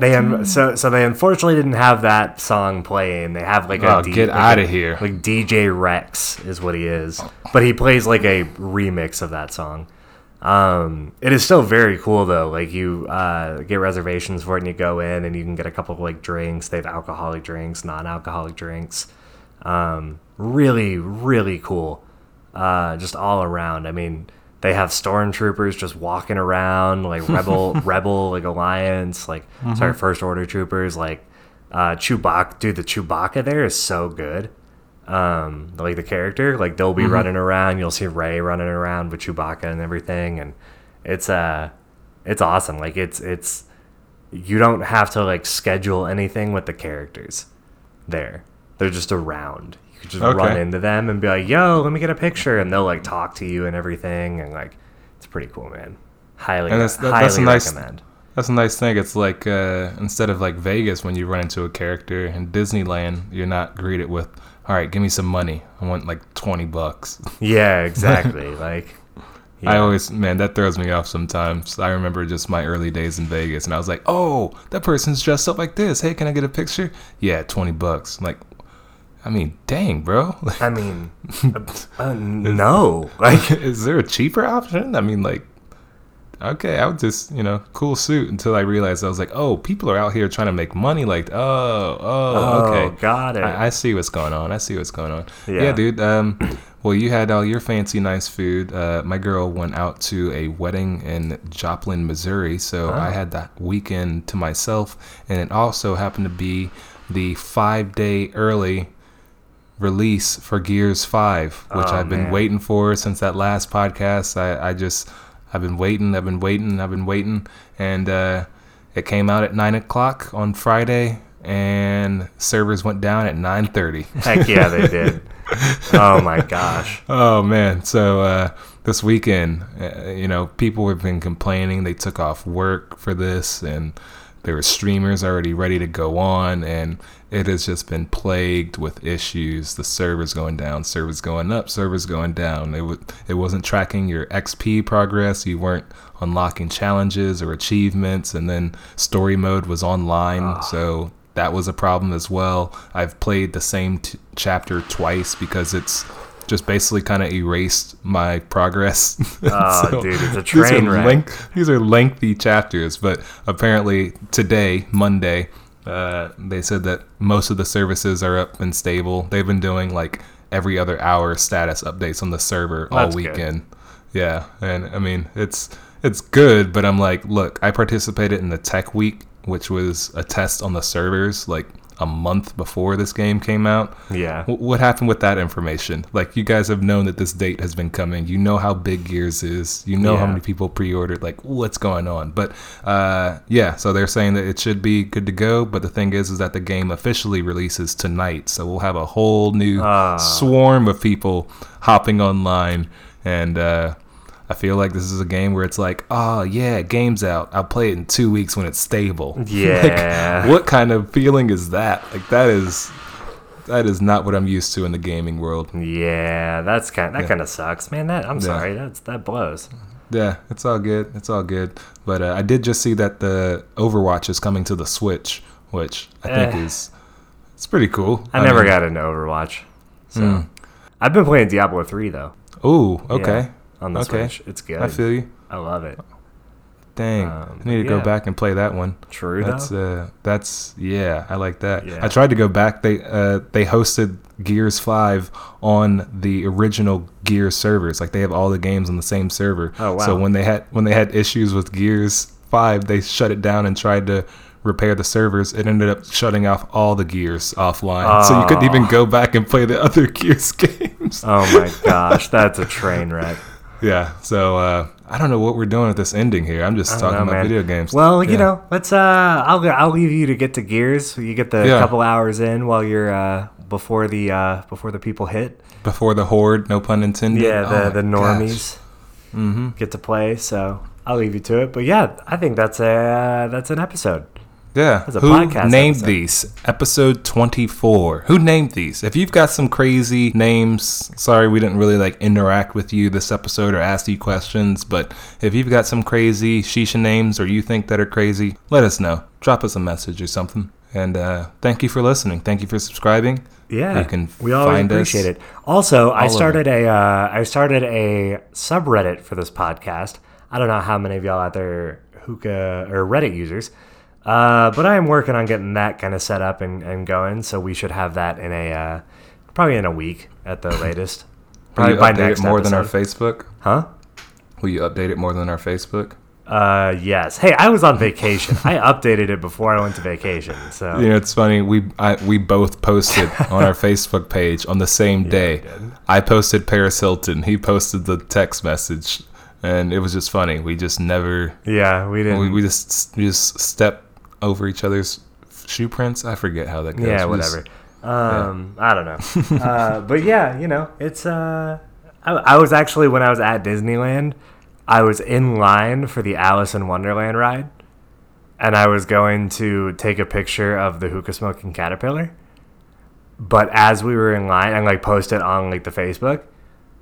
They un- so so they unfortunately didn't have that song playing. They have like a Oh, D- get like outta a- here. Like DJ Rex is what he is, but he plays like a remix of that song. Um, it is still very cool though. Like you uh, get reservations for it, and you go in, and you can get a couple of like drinks. They have alcoholic drinks, non-alcoholic drinks. Um, really, really cool. Uh, just all around. I mean, they have stormtroopers just walking around, like rebel, rebel, like alliance, like sorry, first order troopers, like uh, Chewbacca. Dude, the Chewbacca there is so good um like the character like they'll be running around you'll see Rey running around with chewbacca and everything and it's uh it's awesome. Like it's it's you don't have to like schedule anything with the characters there. They're just around. You can just Okay. run into them and be like yo let me get a picture and they'll like talk to you and everything and like it's pretty cool man. Highly And that's- that- highly that's a nice- recommend. That's a nice thing. It's like uh, instead of like Vegas when you run into a character in Disneyland, you're not greeted with, "All right, give me some money. I want like twenty bucks." yeah exactly like I always, man, that throws me off sometimes. I remember just my early days in Vegas, and I was like, "Oh, that person's dressed up like this. Hey, can I get a picture?" Yeah, twenty bucks. I'm like, I mean, dang, bro. i mean uh, uh, no like is there a cheaper option? I mean, like, okay, I would just, you know, cool suit until I realized I was like, oh, people are out here trying to make money. Like, oh, oh, Oh, okay. got it. I, I see what's going on. I see what's going on. Yeah, Yeah. dude. Um, well, you had all your fancy, nice food. Uh, my girl went out to a wedding in Joplin, Missouri, so I had that weekend to myself, and it also happened to be the five day early release for Gears 5, which Oh, I've been man. waiting for since that last podcast. I, I just, I've been waiting, I've been waiting, I've been waiting. And uh, it came out at 9 o'clock on Friday, and servers went down at 9.30. Heck yeah, they did. oh my gosh. Oh man! So uh, this weekend, uh, you know, people have been complaining. They took off work for this, and there were streamers already ready to go on, and it has just been plagued with issues. The servers going down, servers going up, servers going down. It w- it wasn't tracking your XP progress. You weren't unlocking challenges or achievements, and then story mode was online, ah. so that was a problem as well. I've played the same t- chapter twice because it's just basically kind of erased my progress. Oh, dude, it's a these train wreck. length- these are lengthy chapters, but apparently today, Monday, uh, they said that most of the services are up and stable. They've been doing like every other hour status updates on the server all That's good. weekend. Yeah, and I mean it's it's good, but I'm like, look, I participated in the Tech Week, which was a test on the servers like a month before this game came out. Yeah. W- what happened with that information? Like, you guys have known that this date has been coming. You know how big Gears is. You know how many people pre-ordered. Like, what's going on? But uh, yeah, so they're saying that it should be good to go. But the thing is, is that the game officially releases tonight, so we'll have a whole new Ah. swarm of people hopping online, and uh, I feel like this is a game where it's like, oh yeah, game's out. I'll play it in two weeks when it's stable. Yeah. like, what kind of feeling is that? Like that is that is not what I'm used to in the gaming world. Yeah, that's kind. That Yeah. kind of sucks, man. That I'm Yeah. sorry. That's that blows. Yeah, it's all good. It's all good. But uh, I did just see that the Overwatch is coming to the Switch, which I think Eh. is it's pretty cool. I, never mean- got into Overwatch, so Mm. I've been playing Diablo three though. Ooh, okay. Yeah, on the Okay. Switch, it's good. I feel you. I love it. Dang, Um, I need to go back and play that one. True That's though. uh, that's yeah, I like that. Yeah. I tried to go back. They uh, they hosted Gears Five on the original Gears servers. Like they have all the games on the same server. Oh, wow. So when they had when they had issues with Gears Five, they shut it down and tried to repair the servers. It ended up shutting off all the Gears offline, so you couldn't even go back and play the other Gears games. oh my gosh, that's a train wreck. Yeah. So uh, I don't know what we're doing with this ending here. I'm just talking know, about man. video games. Well, you know, let's. Uh, I'll I'll leave you to get to Gears. You get the Yeah. couple hours in while you're uh before the uh before the people hit. before the horde, no pun intended. Yeah, the Oh the normies Mm-hmm. get to play. So I'll leave you to it. But yeah, I think that's a uh, that's an episode. Yeah. That's a Who podcast named episode. these? Episode 24. Who named these? If you've got some crazy names, sorry we didn't really like interact with you this episode or ask you questions, but if you've got some crazy Shisha names or you think that are crazy, let us know. Drop us a message or something. And uh, thank you for listening. Thank you for subscribing. Yeah, You can we always appreciate it. Also, I started a uh, I started a subreddit for this podcast. I don't know how many of y'all out there hookah or Reddit users, uh, but I am working on getting that kind of set up and, and going. So we should have that in a uh, probably in a week at the latest. Will Probably you by update next it more than our. Facebook? Huh? Will you update it more than our Facebook? Uh, yes. Hey, I was on vacation. I updated it before I went to vacation. So You know, it's funny. We I, we both posted on our Facebook page on the same day. I posted Paris Hilton. He posted the text message, and it was just funny. We just never. yeah, we didn't. We, we just we just step over each other's shoe prints. I forget how that goes. yeah, whatever. Um, I don't know. uh, but yeah, you know, it's. Uh, I, I was actually when I was at Disneyland, I was in line for the Alice in Wonderland ride, and I was going to take a picture of the hookah smoking caterpillar. But as we were in line, and like post it on like the Facebook,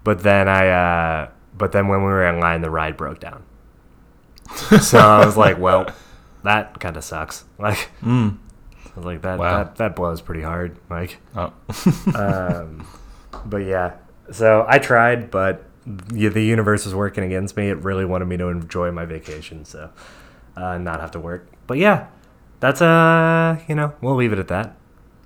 but then I, uh, but then when we were in line, the ride broke down. so I was like, well, that kind of sucks. Like, Mm. Like that, Wow. that that blows pretty hard, Mike. Oh. um, but yeah, so I tried, but the universe was working against me. It really wanted me to enjoy my vacation, so uh, not have to work. But yeah, that's uh, you know, we'll leave it at that.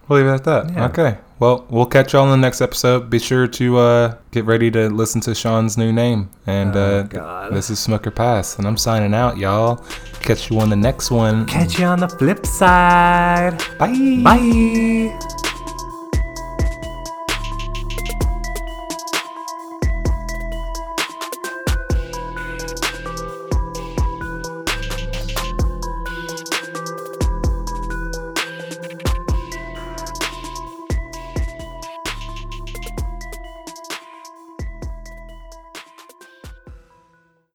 We'll leave it at that. Yeah. Okay. Well, we'll catch y'all in the next episode. Be sure to uh, get ready to listen to Sean's new name. And Oh, uh, God. this is SMOKEorPASS, and I'm signing out, y'all. Catch you on the next one. Catch you on the flip side. Bye. Bye.